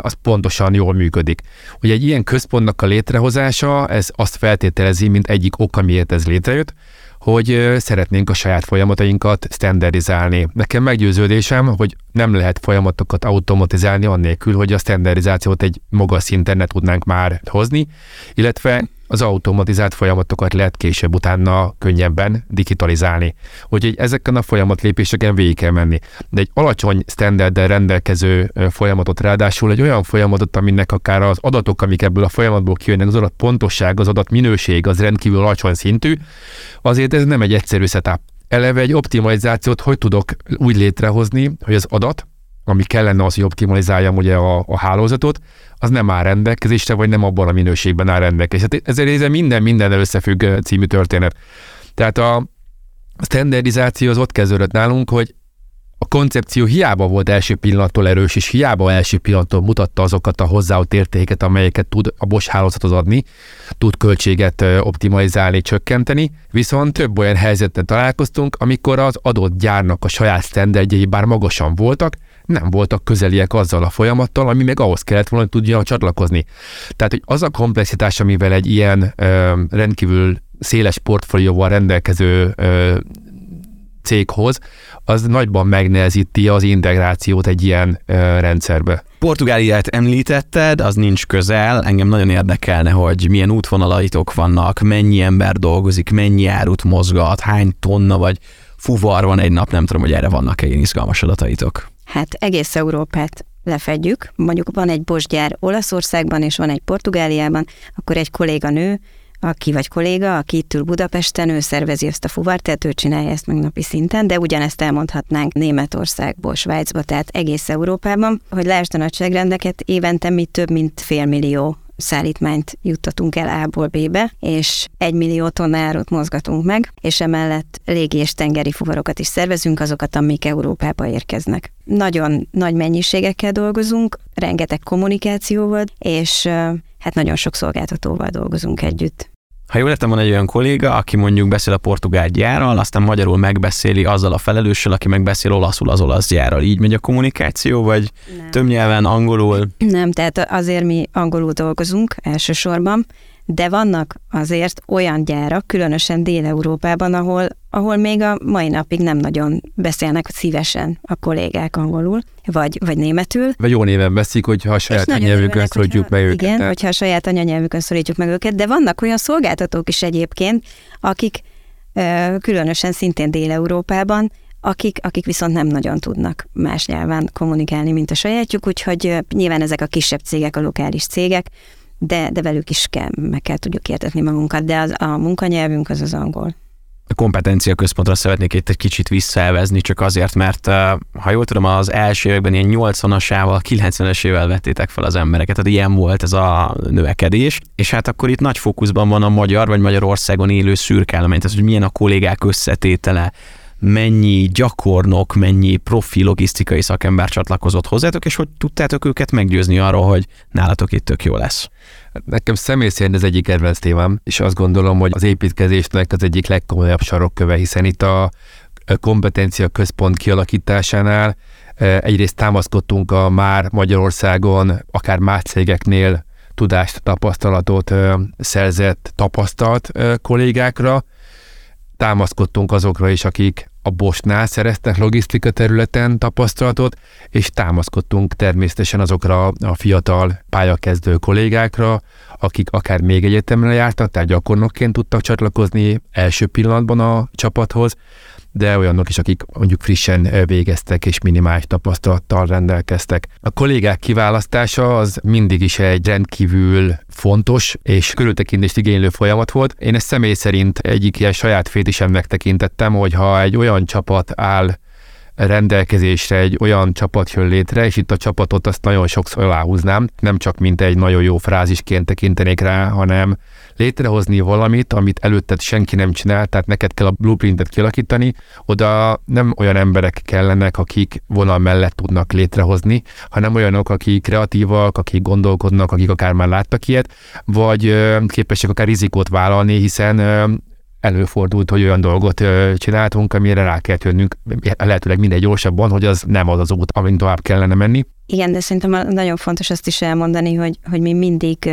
Speaker 1: az pontosan jól működik. Ugye egy ilyen központnak a létrehozása, ez azt feltételezi, mint egyik ok, miért ez létrejött, hogy szeretnénk a saját folyamatainkat standardizálni. Nekem meggyőződésem, hogy nem lehet folyamatokat automatizálni annélkül, hogy a standardizációt egy magas szinten ne tudnánk már hozni, illetve az automatizált folyamatokat lehet később utána könnyebben digitalizálni. Úgyhogy ezeken a folyamat lépéseken végig kell menni. De egy alacsony standarddel rendelkező folyamatot, ráadásul egy olyan folyamatot, aminek akár az adatok, amik ebből a folyamatból kijönnek, az adat pontosság, az adat minőség, az rendkívül alacsony szintű, azért ez nem egy egyszerű setup. Eleve egy optimalizációt hogy tudok úgy létrehozni, hogy az adat, ami kellene az, hogy optimalizáljam ugye a, a hálózatot, az nem áll rendelkezésre, vagy nem abban a minőségben áll rendelkezésre. Hát ezért ez minden minden összefügg című történet. Tehát a standardizáció az ott kezdődött nálunk, hogy a koncepció hiába volt első pillanattól erős, és hiába első pillanattól mutatta azokat a hozzáadott értéket, amelyeket tud a Bosch hálózathoz adni, tud költséget optimalizálni, csökkenteni, viszont több olyan helyzettel találkoztunk, amikor az adott gyárnak a saját standardjai bár magasan voltak, nem voltak közeliek azzal a folyamattal, ami meg ahhoz kellett volna, hogy tudja csatlakozni. Tehát, hogy az a komplexitás, amivel egy ilyen ö, rendkívül széles portfólióval rendelkező ö, cég hoz, az nagyban megnehezíti az integrációt egy ilyen ö, rendszerbe.
Speaker 4: Portugáliát említetted, az nincs közel, engem nagyon érdekelne, hogy milyen útvonalaitok vannak, mennyi ember dolgozik, mennyi árut mozgat, hány tonna vagy fuvar van egy nap, nem tudom, hogy erre vannak-e ilyen izgalmas adataitok.
Speaker 2: Hát egész Európát lefedjük. Mondjuk van egy Bosch gyár Olaszországban, és van egy Portugáliában, akkor egy kolléganő, aki vagy kolléga, aki itt ül Budapesten, ő szervezi ezt a fuvart, tehát ő csinálja ezt meg napi szinten, de ugyanezt elmondhatnánk Németországból, Svájcba, tehát egész Európában, hogy lásd a nagyságrendeket, évente mi több mint fél millió szállítmányt juttatunk el A-ból B-be, és egy millió tonna mozgatunk meg, és emellett légi és tengeri fuvarokat is szervezünk, azokat, amik Európába érkeznek. Nagyon nagy mennyiségekkel dolgozunk, rengeteg kommunikációval, és hát nagyon sok szolgáltatóval dolgozunk együtt.
Speaker 4: Ha jól értem, van egy olyan kolléga, aki mondjuk beszél a portugál gyárral, aztán magyarul megbeszéli azzal a felelőssel, aki megbeszél olaszul az olasz gyárral. Így megy a kommunikáció, vagy
Speaker 2: Nem.
Speaker 4: több nyelven, angolul?
Speaker 2: Nem, tehát azért mi angolul dolgozunk elsősorban, de vannak azért olyan gyárak, különösen Dél-Európában, ahol, ahol még a mai napig nem nagyon beszélnek szívesen a kollégák angolul, vagy, vagy németül.
Speaker 1: Vagy jó néven veszik, hogyha a saját
Speaker 2: nagyon
Speaker 1: nyelvükön
Speaker 2: örülnek,
Speaker 1: szólítjuk
Speaker 2: hogyha-
Speaker 1: be őket.
Speaker 2: Igen,
Speaker 1: Tehát-
Speaker 2: hogyha a saját anyanyelvükön szólítjuk meg őket, de vannak olyan szolgáltatók is egyébként, akik különösen szintén Dél-Európában, akik, akik viszont nem nagyon tudnak más nyelven kommunikálni, mint a sajátjuk, úgyhogy nyilván ezek a kisebb cégek, a lokális cégek, de, de velük is kell, meg kell tudjuk értetni magunkat, de az, a munkanyelvünk az az angol.
Speaker 4: Kompetencia központra szeretnék itt egy kicsit visszaelvezni, csak azért, mert ha jól tudom, az első években ilyen 80-asával, 90-es évvel vettétek fel az embereket, tehát ilyen volt ez a növekedés, és hát akkor itt nagy fókuszban van a magyar vagy Magyarországon élő szürke állomány, tehát hogy milyen a kollégák összetétele, mennyi gyakornok, mennyi profi logisztikai szakember csatlakozott hozzátok, és hogy tudtátok őket meggyőzni arról, hogy nálatok itt tök jó lesz?
Speaker 1: Nekem személy szerint ez egyik kedvenc témám, és azt gondolom, hogy az építkezésnek az egyik legkomolyabb sarokköve, hiszen itt a kompetencia központ kialakításánál egyrészt támaszkodtunk a már Magyarországon, akár más cégeknél tudást, tapasztalatot szerzett tapasztalt kollégákra, támaszkodtunk azokra is, akik a Bosnál szereztek logisztika területen tapasztalatot, és támaszkodtunk természetesen azokra a fiatal pályakezdő kollégákra, akik akár még egyetemre jártak, tehát gyakornokként tudtak csatlakozni első pillanatban a csapathoz, de olyanok is, akik mondjuk frissen végeztek és minimális tapasztalattal rendelkeztek. A kollégák kiválasztása az mindig is egy rendkívül fontos és körültekintést igénylő folyamat volt. Én ezt személy szerint egyik ilyen saját fétisem megtekintettem, hogy ha egy olyan csapat áll rendelkezésre egy olyan csapat jön létre, és itt a csapatot azt nagyon sokszor aláhúznám, nem csak mint egy nagyon jó frázisként tekintenék rá, hanem létrehozni valamit, amit előtted senki nem csinál, tehát neked kell a blueprintet kialakítani, oda nem olyan emberek kellenek, akik vonal mellett tudnak létrehozni, hanem olyanok, akik kreatívak, akik gondolkodnak, akik akár már láttak ilyet, vagy képesek akár rizikót vállalni, hiszen előfordult, hogy olyan dolgot csináltunk, amire rá kell jönnünk lehetőleg mindegy gyorsabban, hogy az nem az az út, amin tovább kellene menni.
Speaker 2: Igen, de szerintem nagyon fontos azt is elmondani, hogy, hogy mi mindig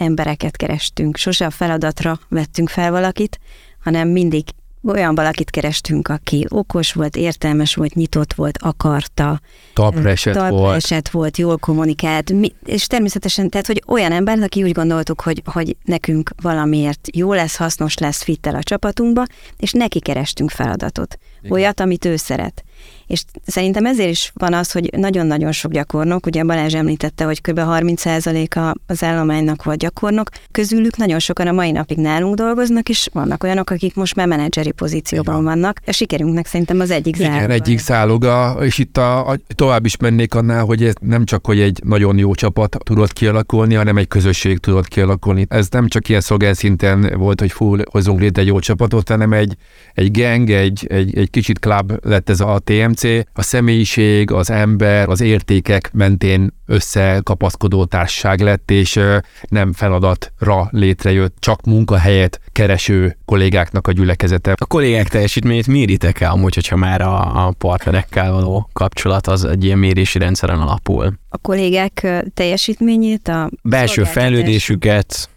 Speaker 2: embereket kerestünk. Sose a feladatra vettünk fel valakit, hanem mindig olyan valakit kerestünk, aki okos volt, értelmes volt, nyitott volt, akarta.
Speaker 1: Talpreset volt.
Speaker 2: eset volt, jól kommunikált, és természetesen, tehát, hogy olyan ember, aki úgy gondoltuk, hogy, hogy nekünk valamiért jó lesz, hasznos lesz, fittel a csapatunkba, és neki kerestünk feladatot. Igen. Olyat, amit ő szeret. És szerintem ezért is van az, hogy nagyon-nagyon sok gyakornok, ugye Balázs említette, hogy kb. 30%-a az állománynak volt gyakornok, közülük nagyon sokan a mai napig nálunk dolgoznak, és vannak olyanok, akik most már menedzseri pozícióban Igen. vannak. A sikerünknek szerintem az egyik záloga.
Speaker 1: Igen, egyik záloga, és itt a, a, tovább is mennék annál, hogy ez nem csak, hogy egy nagyon jó csapat tudott kialakulni, hanem egy közösség tudott kialakulni. Ez nem csak ilyen szolgál szinten volt, hogy full hozunk létre egy jó csapatot, hanem egy, egy gang, egy, egy, egy kicsit klub lett ez a TMC, TMC a személyiség, az ember, az értékek mentén összekapaszkodó társaság lett, és nem feladatra létrejött, csak munkahelyet kereső kollégáknak a gyülekezete.
Speaker 4: A kollégák teljesítményét méritek el amúgy, hogyha már a, a partnerekkel való kapcsolat az egy ilyen mérési rendszeren alapul?
Speaker 2: A kollégák teljesítményét, a
Speaker 4: belső fejlődésüket,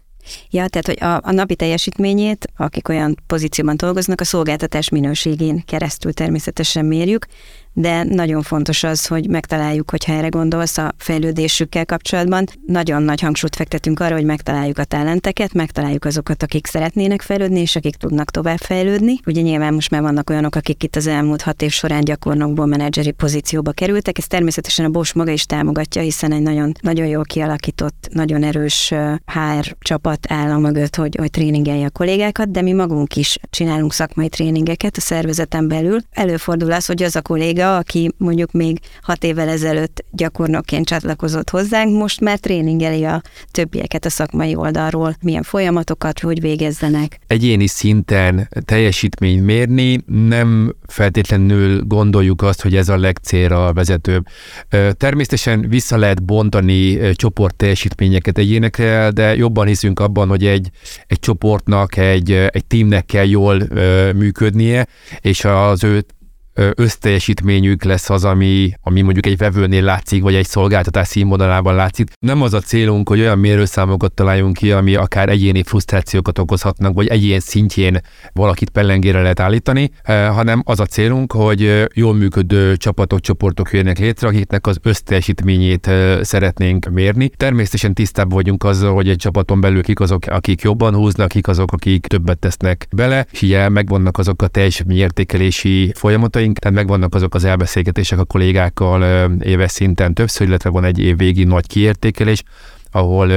Speaker 2: Ja, tehát hogy a, a napi teljesítményét, akik olyan pozícióban dolgoznak, a szolgáltatás minőségén keresztül természetesen mérjük, de nagyon fontos az, hogy megtaláljuk, hogyha erre gondolsz a fejlődésükkel kapcsolatban. Nagyon nagy hangsúlyt fektetünk arra, hogy megtaláljuk a talenteket, megtaláljuk azokat, akik szeretnének fejlődni, és akik tudnak tovább fejlődni. Ugye nyilván most már vannak olyanok, akik itt az elmúlt hat év során gyakornokból menedzseri pozícióba kerültek. Ez természetesen a Bosch maga is támogatja, hiszen egy nagyon, nagyon jól kialakított, nagyon erős HR csapat áll mögött, hogy, hogy tréningelje a kollégákat, de mi magunk is csinálunk szakmai tréningeket a szervezeten belül. Előfordul az, hogy az a kolléga, kolléga, aki mondjuk még hat évvel ezelőtt gyakornokként csatlakozott hozzánk, most már tréningeli a többieket a szakmai oldalról, milyen folyamatokat, hogy végezzenek.
Speaker 1: Egyéni szinten teljesítmény mérni nem feltétlenül gondoljuk azt, hogy ez a legcélra vezetőbb. Természetesen vissza lehet bontani csoport teljesítményeket egyénekre, de jobban hiszünk abban, hogy egy, egy csoportnak, egy, egy teamnek kell jól működnie, és az ő összteljesítményük lesz az, ami, ami mondjuk egy vevőnél látszik, vagy egy szolgáltatás színvonalában látszik. Nem az a célunk, hogy olyan mérőszámokat találjunk ki, ami akár egyéni frusztrációkat okozhatnak, vagy egyén szintjén valakit pellengére lehet állítani, hanem az a célunk, hogy jól működő csapatok, csoportok jönnek létre, akiknek az összteljesítményét szeretnénk mérni. Természetesen tisztában vagyunk azzal, hogy egy csapaton belül kik azok, akik jobban húznak, kik azok, akik többet tesznek bele, és ilyen megvannak azok a teljesítményértékelési folyamatai, feladataink, tehát megvannak azok az elbeszélgetések a kollégákkal éves szinten többször, illetve van egy év végi nagy kiértékelés, ahol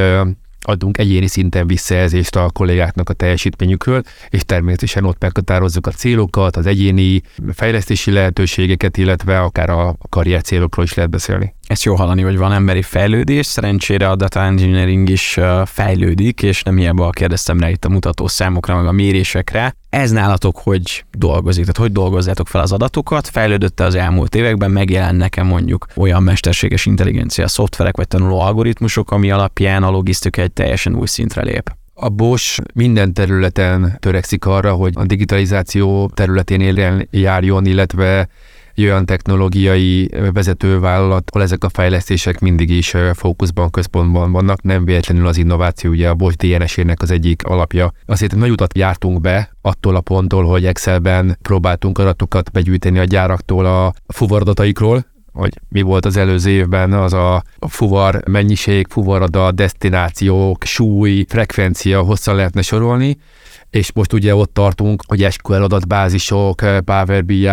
Speaker 1: adunk egyéni szinten visszajelzést a kollégáknak a teljesítményükről, és természetesen ott meghatározzuk a célokat, az egyéni fejlesztési lehetőségeket, illetve akár a karrier célokról is lehet beszélni.
Speaker 4: Ezt jó hallani, hogy van emberi fejlődés, szerencsére a data engineering is fejlődik, és nem hiába kérdeztem rá itt a mutató számokra, meg a mérésekre. Ez nálatok hogy dolgozik? Tehát hogy dolgozzátok fel az adatokat? Fejlődött az elmúlt években? Megjelent nekem mondjuk olyan mesterséges intelligencia szoftverek vagy tanuló algoritmusok, ami alapján a logisztika egy teljesen új szintre lép?
Speaker 1: A Bosch minden területen törekszik arra, hogy a digitalizáció területén éljen, járjon, illetve olyan technológiai vezetővállalat, ahol ezek a fejlesztések mindig is fókuszban, központban vannak, nem véletlenül az innováció ugye a Bosch DNS-ének az egyik alapja. Azért nagy utat jártunk be attól a ponttól, hogy Excelben próbáltunk adatokat begyűjteni a gyáraktól a fuvaradataikról, hogy mi volt az előző évben, az a fuvar mennyiség, fuvarada, destinációk, súly, frekvencia, hosszan lehetne sorolni, és most ugye ott tartunk, hogy SQL adatbázisok, Power BI,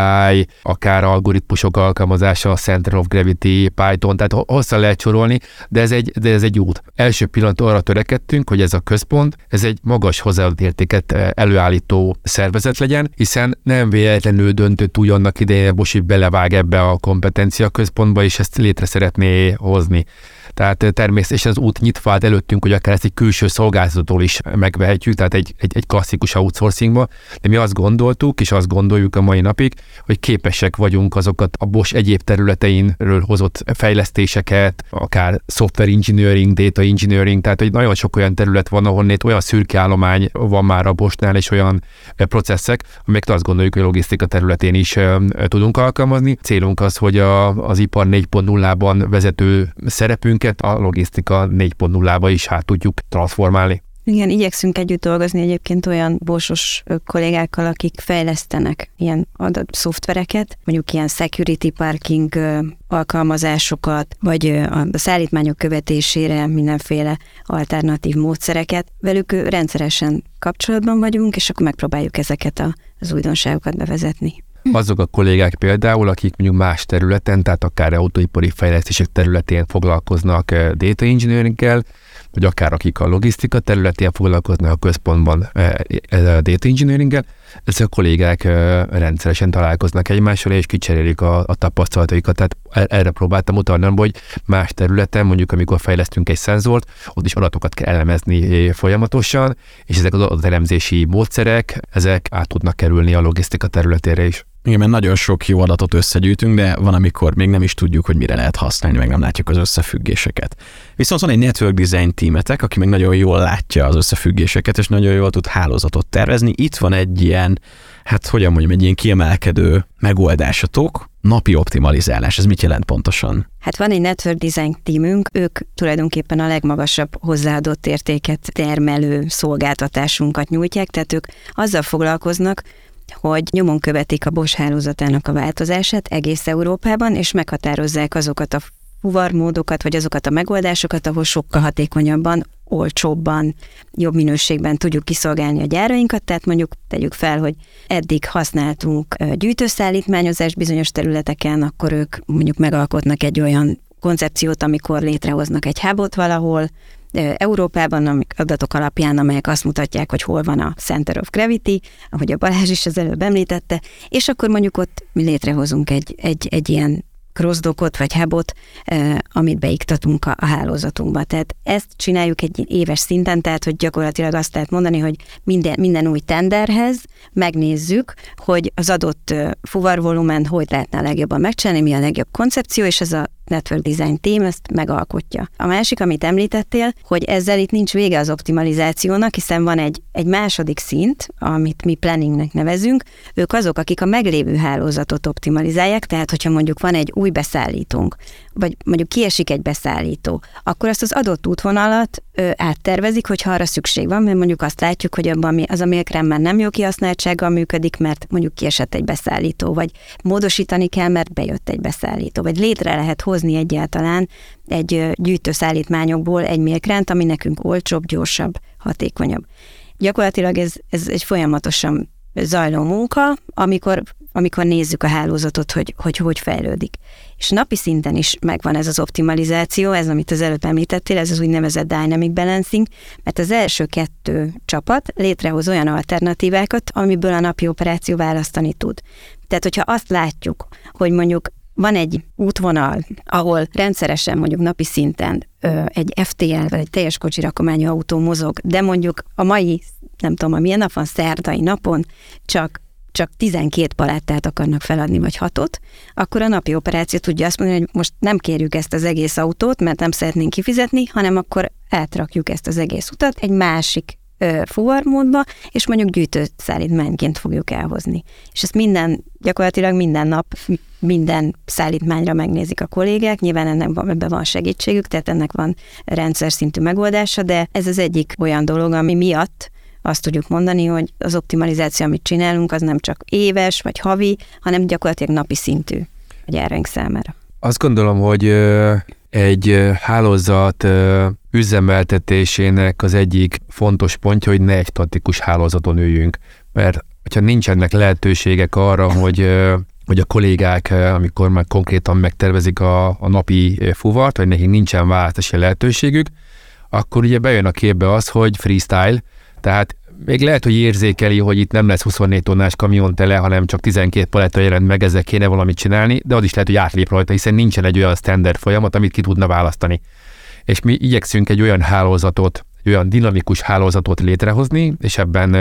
Speaker 1: akár algoritmusok alkalmazása, Center of Gravity, Python, tehát hosszan lehet sorolni, de ez egy, de ez egy út. Első pillanat arra törekedtünk, hogy ez a központ, ez egy magas hozzáadott értéket előállító szervezet legyen, hiszen nem véletlenül döntött úgy annak idején, Bosi belevág ebbe a kompetencia központba, és ezt létre szeretné hozni. Tehát természetesen az út nyitva állt előttünk, hogy akár ezt egy külső szolgáltatótól is megvehetjük, tehát egy, egy, egy klasszikus outsourcingba, de mi azt gondoltuk, és azt gondoljuk a mai napig, hogy képesek vagyunk azokat a Bosch egyéb területeinről hozott fejlesztéseket, akár software engineering, data engineering, tehát hogy nagyon sok olyan terület van, ahol olyan szürke állomány van már a Boschnál, és olyan processzek, amelyek azt gondoljuk, hogy a logisztika területén is tudunk alkalmazni. Célunk az, hogy a, az ipar 4.0-ban vezető szerepünk minket a logisztika 4.0-ba is hát tudjuk transformálni.
Speaker 2: Igen, igyekszünk együtt dolgozni egyébként olyan borsos kollégákkal, akik fejlesztenek ilyen adat szoftvereket, mondjuk ilyen security parking alkalmazásokat, vagy a szállítmányok követésére mindenféle alternatív módszereket. Velük rendszeresen kapcsolatban vagyunk, és akkor megpróbáljuk ezeket az újdonságokat bevezetni
Speaker 1: azok a kollégák például, akik mondjuk más területen, tehát akár autóipari fejlesztések területén foglalkoznak eh, data engineering-kel, vagy akár akik a logisztika területén foglalkoznak a központban eh, eh, data engineering-el, ezek a kollégák rendszeresen találkoznak egymással, és kicserélik a, a tapasztalataikat. Tehát erre próbáltam utalni, hogy más területen, mondjuk amikor fejlesztünk egy szenzort, ott is adatokat kell elemezni folyamatosan, és ezek az adatelemzési módszerek, ezek át tudnak kerülni a logisztika területére is.
Speaker 4: Igen, mert nagyon sok jó adatot összegyűjtünk, de van, amikor még nem is tudjuk, hogy mire lehet használni, meg nem látjuk az összefüggéseket. Viszont van egy network design teametek, aki meg nagyon jól látja az összefüggéseket, és nagyon jól tud hálózatot tervezni. Itt van egy ilyen, hát hogyan mondjam, egy ilyen kiemelkedő megoldásatok, napi optimalizálás. Ez mit jelent pontosan?
Speaker 2: Hát van egy network design teamünk, ők tulajdonképpen a legmagasabb hozzáadott értéket termelő szolgáltatásunkat nyújtják, tehát ők azzal foglalkoznak, hogy nyomon követik a Bosch hálózatának a változását egész Európában, és meghatározzák azokat a fuvarmódokat, vagy azokat a megoldásokat, ahol sokkal hatékonyabban, olcsóbban, jobb minőségben tudjuk kiszolgálni a gyárainkat, tehát mondjuk tegyük fel, hogy eddig használtunk gyűjtőszállítmányozást bizonyos területeken, akkor ők mondjuk megalkotnak egy olyan koncepciót, amikor létrehoznak egy hábot valahol, Európában, amik adatok alapján, amelyek azt mutatják, hogy hol van a Center of Gravity, ahogy a Balázs is az előbb említette, és akkor mondjuk ott mi létrehozunk egy, egy, egy ilyen crossdokot vagy hubot, amit beiktatunk a, a hálózatunkba. Tehát ezt csináljuk egy éves szinten, tehát hogy gyakorlatilag azt lehet mondani, hogy minden, minden új tenderhez megnézzük, hogy az adott fuvarvolumen hogy lehetne a legjobban megcsinálni, mi a legjobb koncepció, és ez a Network Design Team ezt megalkotja. A másik, amit említettél, hogy ezzel itt nincs vége az optimalizációnak, hiszen van egy, egy második szint, amit mi planningnek nevezünk, ők azok, akik a meglévő hálózatot optimalizálják, tehát hogyha mondjuk van egy új beszállítónk, vagy mondjuk kiesik egy beszállító, akkor azt az adott útvonalat ö, áttervezik, hogyha arra szükség van, mert mondjuk azt látjuk, hogy abban az a milkremben nem jó kihasználtsággal működik, mert mondjuk kiesett egy beszállító, vagy módosítani kell, mert bejött egy beszállító, vagy létre lehet hozni egyáltalán egy gyűjtőszállítmányokból egy milkrent, ami nekünk olcsóbb, gyorsabb, hatékonyabb. Gyakorlatilag ez, ez egy folyamatosan zajló munka, amikor, amikor nézzük a hálózatot, hogy, hogy hogy fejlődik. És napi szinten is megvan ez az optimalizáció, ez, amit az előbb említettél, ez az úgynevezett dynamic balancing, mert az első kettő csapat létrehoz olyan alternatívákat, amiből a napi operáció választani tud. Tehát, hogyha azt látjuk, hogy mondjuk van egy útvonal, ahol rendszeresen mondjuk napi szinten egy FTL vagy egy teljes kocsi rakományú autó mozog, de mondjuk a mai, nem tudom, a milyen nap van, szerdai napon csak csak 12 palettát akarnak feladni, vagy hatot, akkor a napi operáció tudja azt mondani, hogy most nem kérjük ezt az egész autót, mert nem szeretnénk kifizetni, hanem akkor eltrakjuk ezt az egész utat egy másik fuvarmódba, és mondjuk gyűjtőszállítmányként fogjuk elhozni. És ezt minden, gyakorlatilag minden nap minden szállítmányra megnézik a kollégák, nyilván ennek van, ebben van segítségük, tehát ennek van rendszer szintű megoldása, de ez az egyik olyan dolog, ami miatt azt tudjuk mondani, hogy az optimalizáció, amit csinálunk, az nem csak éves vagy havi, hanem gyakorlatilag napi szintű a gyáraink számára.
Speaker 1: Azt gondolom, hogy egy hálózat üzemeltetésének az egyik fontos pontja, hogy ne egy statikus hálózaton üljünk. Mert hogyha nincsenek lehetőségek arra, hogy hogy a kollégák, amikor már konkrétan megtervezik a, a napi fuvart, vagy nekik nincsen választási lehetőségük, akkor ugye bejön a képbe az, hogy freestyle, tehát még lehet, hogy érzékeli, hogy itt nem lesz 24 tonnás kamion tele, hanem csak 12 paletta jelent meg, ezzel kéne valamit csinálni, de az is lehet, hogy átlép rajta, hiszen nincsen egy olyan standard folyamat, amit ki tudna választani. És mi igyekszünk egy olyan hálózatot, egy olyan dinamikus hálózatot létrehozni, és ebben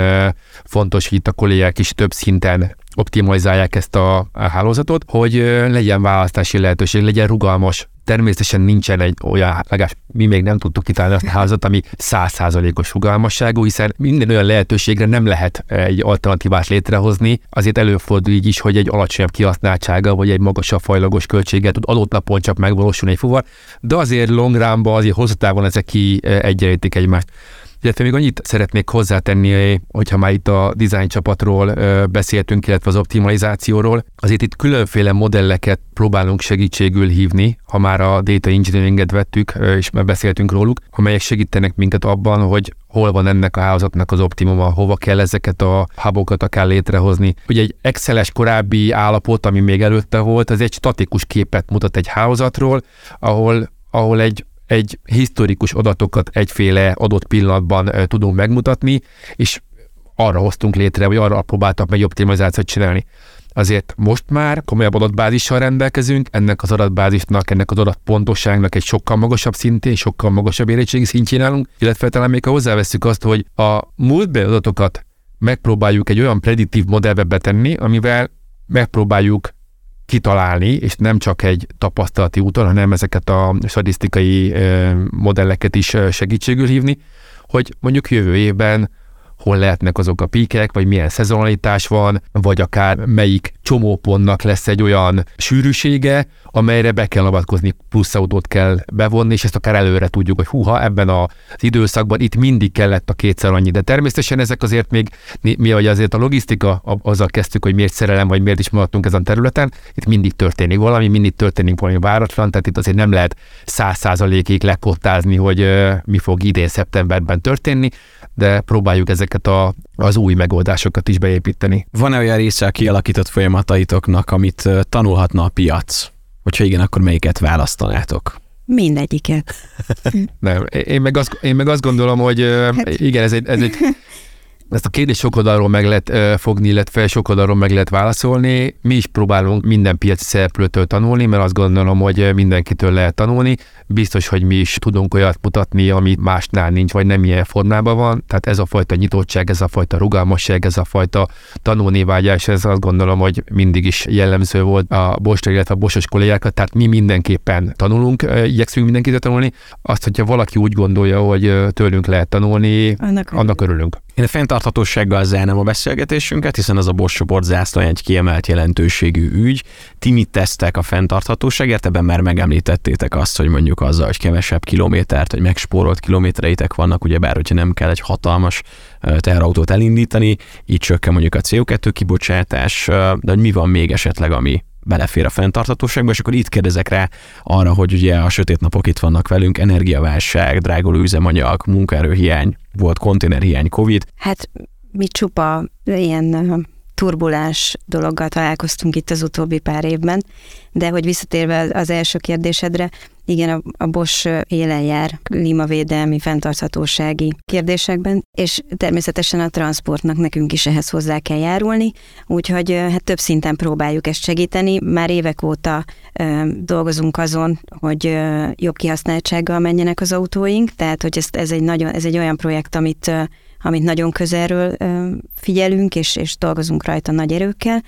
Speaker 1: fontos, hogy itt a kollégák is több szinten optimalizálják ezt a, hálózatot, hogy legyen választási lehetőség, legyen rugalmas Természetesen nincsen egy olyan, legalábbis mi még nem tudtuk kitalálni azt a házat, ami százszázalékos rugalmasságú, hiszen minden olyan lehetőségre nem lehet egy alternatívát létrehozni. Azért előfordul így is, hogy egy alacsonyabb kihasználtsága, vagy egy magasabb fajlagos költséget tud adott napon csak megvalósulni egy fuvar, de azért long azért hosszú távon ezek ki egyenlítik egymást. Illetve még annyit szeretnék hozzátenni, hogyha már itt a design csapatról beszéltünk, illetve az optimalizációról, azért itt különféle modelleket próbálunk segítségül hívni, ha már a data engineeringet vettük, és már beszéltünk róluk, amelyek segítenek minket abban, hogy hol van ennek a hálózatnak az optimuma, hova kell ezeket a hubokat akár létrehozni. Ugye egy Exceles korábbi állapot, ami még előtte volt, az egy statikus képet mutat egy hálózatról, ahol ahol egy egy historikus adatokat egyféle adott pillanatban tudunk megmutatni, és arra hoztunk létre, vagy arra próbáltak meg optimalizációt csinálni. Azért most már komolyabb adatbázissal rendelkezünk, ennek az adatbázisnak, ennek az adatpontosságnak egy sokkal magasabb szintén, sokkal magasabb érettségi szintjén állunk, illetve talán még ha hozzáveszünk azt, hogy a múltbeli adatokat megpróbáljuk egy olyan prediktív modellbe betenni, amivel megpróbáljuk kitalálni, és nem csak egy tapasztalati úton, hanem ezeket a statisztikai modelleket is segítségül hívni, hogy mondjuk jövő évben hol lehetnek azok a píkek, vagy milyen szezonalitás van, vagy akár melyik csomópontnak lesz egy olyan sűrűsége, amelyre be kell avatkozni, plusz autót kell bevonni, és ezt akár előre tudjuk, hogy húha, ebben az időszakban itt mindig kellett a kétszer annyi. De természetesen ezek azért még, mi hogy azért a logisztika, azzal kezdtük, hogy miért szerelem, vagy miért is maradtunk ezen a területen, itt mindig történik valami, mindig történik valami váratlan, tehát itt azért nem lehet száz százalékig lekottázni, hogy mi fog idén szeptemberben történni, de próbáljuk ezeket a, az új megoldásokat is beépíteni.
Speaker 4: Van-e olyan része a kialakított folyamataitoknak, amit tanulhatna a piac? Hogyha igen, akkor melyiket választanátok?
Speaker 2: Mindegyiket. <laughs>
Speaker 1: Nem, én meg azt, én meg azt gondolom, hogy hát. igen, ez egy, ez egy <laughs> ezt a kérdést sok oldalról meg lehet fogni, illetve sok oldalról meg lehet válaszolni. Mi is próbálunk minden piaci szereplőtől tanulni, mert azt gondolom, hogy mindenkitől lehet tanulni. Biztos, hogy mi is tudunk olyat mutatni, ami másnál nincs, vagy nem ilyen formában van. Tehát ez a fajta nyitottság, ez a fajta rugalmasság, ez a fajta tanulni vágyás, ez azt gondolom, hogy mindig is jellemző volt a Bosra, illetve a Bosos kollégákat. Tehát mi mindenképpen tanulunk, igyekszünk mindenkitől tanulni. Azt, hogyha valaki úgy gondolja, hogy tőlünk lehet tanulni, annak, annak örülünk.
Speaker 4: Én a fenntarthatósággal zárnám a beszélgetésünket, hiszen az a Bosch csoport zászlója egy kiemelt jelentőségű ügy. Ti mit tesztek a fenntarthatóságért? Ebben már megemlítettétek azt, hogy mondjuk azzal, hogy kevesebb kilométert, vagy megspórolt kilométereitek vannak, ugyebár, hogyha nem kell egy hatalmas teherautót elindítani, így csökken mondjuk a CO2 kibocsátás, de hogy mi van még esetleg, ami belefér a fenntarthatóságba, és akkor itt kérdezek rá arra, hogy ugye a sötét napok itt vannak velünk, energiaválság, dráguló üzemanyag, munkaerőhiány, volt konténerhiány, Covid.
Speaker 2: Hát mi csupa ilyen turbulens dologgal találkoztunk itt az utóbbi pár évben, de hogy visszatérve az első kérdésedre, igen, a, a Bosch élen jár klímavédelmi, fenntarthatósági kérdésekben, és természetesen a transportnak nekünk is ehhez hozzá kell járulni, úgyhogy hát több szinten próbáljuk ezt segíteni. Már évek óta ö, dolgozunk azon, hogy ö, jobb kihasználtsággal menjenek az autóink, tehát hogy ez, ez, egy, nagyon, ez egy olyan projekt, amit ö, amit nagyon közelről figyelünk, és, és dolgozunk rajta nagy erőkkel.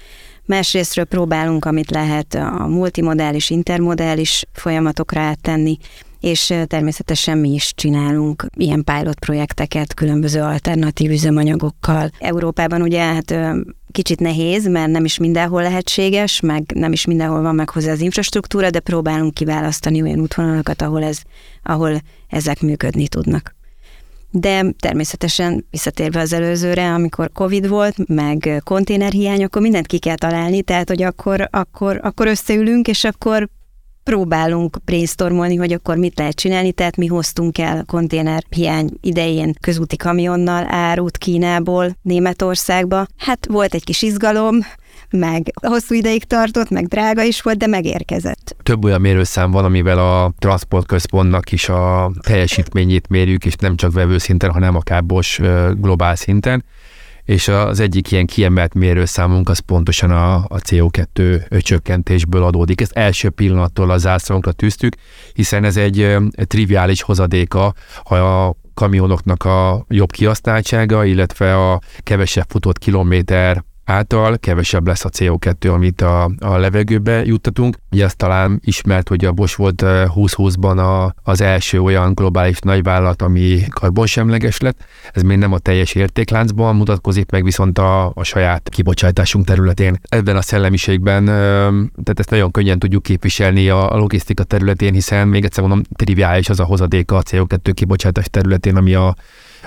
Speaker 2: Másrésztről próbálunk, amit lehet a multimodális, intermodális folyamatokra áttenni, és természetesen mi is csinálunk ilyen pilot projekteket különböző alternatív üzemanyagokkal. Európában ugye hát kicsit nehéz, mert nem is mindenhol lehetséges, meg nem is mindenhol van meg hozzá az infrastruktúra, de próbálunk kiválasztani olyan útvonalakat, ahol, ez, ahol ezek működni tudnak de természetesen visszatérve az előzőre, amikor Covid volt, meg konténerhiány, akkor mindent ki kell találni, tehát hogy akkor, akkor, akkor összeülünk, és akkor próbálunk brainstormolni, hogy akkor mit lehet csinálni, tehát mi hoztunk el konténerhiány idején közúti kamionnal árut Kínából Németországba. Hát volt egy kis izgalom, meg hosszú ideig tartott, meg drága is volt, de megérkezett.
Speaker 1: Több olyan mérőszám van, amivel a transportközpontnak is a teljesítményét mérjük, és nem csak vevőszinten, hanem akár Bosch globál szinten és az egyik ilyen kiemelt mérőszámunk az pontosan a, a CO2 csökkentésből adódik. Ezt első pillanattól az zászlónkra tűztük, hiszen ez egy triviális hozadéka, ha a kamionoknak a jobb kihasználtsága, illetve a kevesebb futott kilométer által kevesebb lesz a CO2, amit a, a levegőbe juttatunk. Ugye azt talán ismert, hogy a Bosch volt 2020-ban a, az első olyan globális nagyvállalat, ami karbonsemleges lett. Ez még nem a teljes értékláncban mutatkozik meg, viszont a, a saját kibocsátásunk területén. Ebben a szellemiségben, tehát ezt nagyon könnyen tudjuk képviselni a, a logisztika területén, hiszen még egyszer mondom, triviális az a hozadéka a CO2 kibocsátás területén, ami a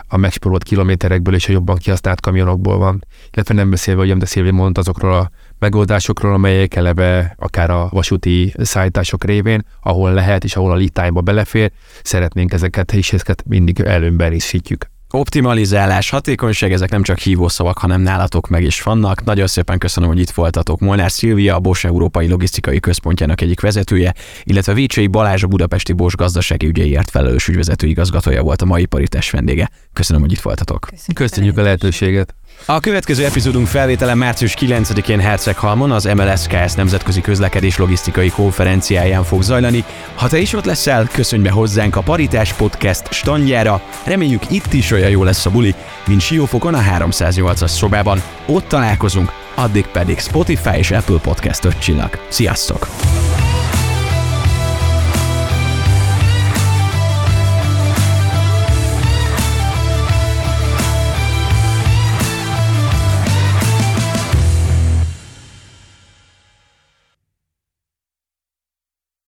Speaker 1: a megsporolt kilométerekből és a jobban kihasznált kamionokból van. Illetve nem beszélve, hogy de Szilvi mondta azokról a megoldásokról, amelyek eleve akár a vasúti szállítások révén, ahol lehet és ahol a litájba belefér, szeretnénk ezeket és ezeket mindig előnben részítjük.
Speaker 4: Optimalizálás, hatékonyság, ezek nem csak hívószavak, hanem nálatok meg is vannak. Nagyon szépen köszönöm, hogy itt voltatok. Molnár Szilvia, a Bosch Európai Logisztikai Központjának egyik vezetője, illetve Vécsei Balázs, a Budapesti Bosch gazdasági ügyeiért felelős ügyvezető igazgatója volt a mai paritás vendége. Köszönöm, hogy itt voltatok.
Speaker 1: Köszönjük, Köszönjük a lehetőséget.
Speaker 4: A következő epizódunk felvétele március 9-én Herceghalmon az MLSKS Nemzetközi Közlekedés Logisztikai Konferenciáján fog zajlani. Ha te is ott leszel, köszönj be hozzánk a Paritás Podcast standjára. Reméljük itt is olyan jó lesz a buli, mint Siófokon a 308-as szobában. Ott találkozunk, addig pedig Spotify és Apple Podcast 5 csillag. Sziasztok!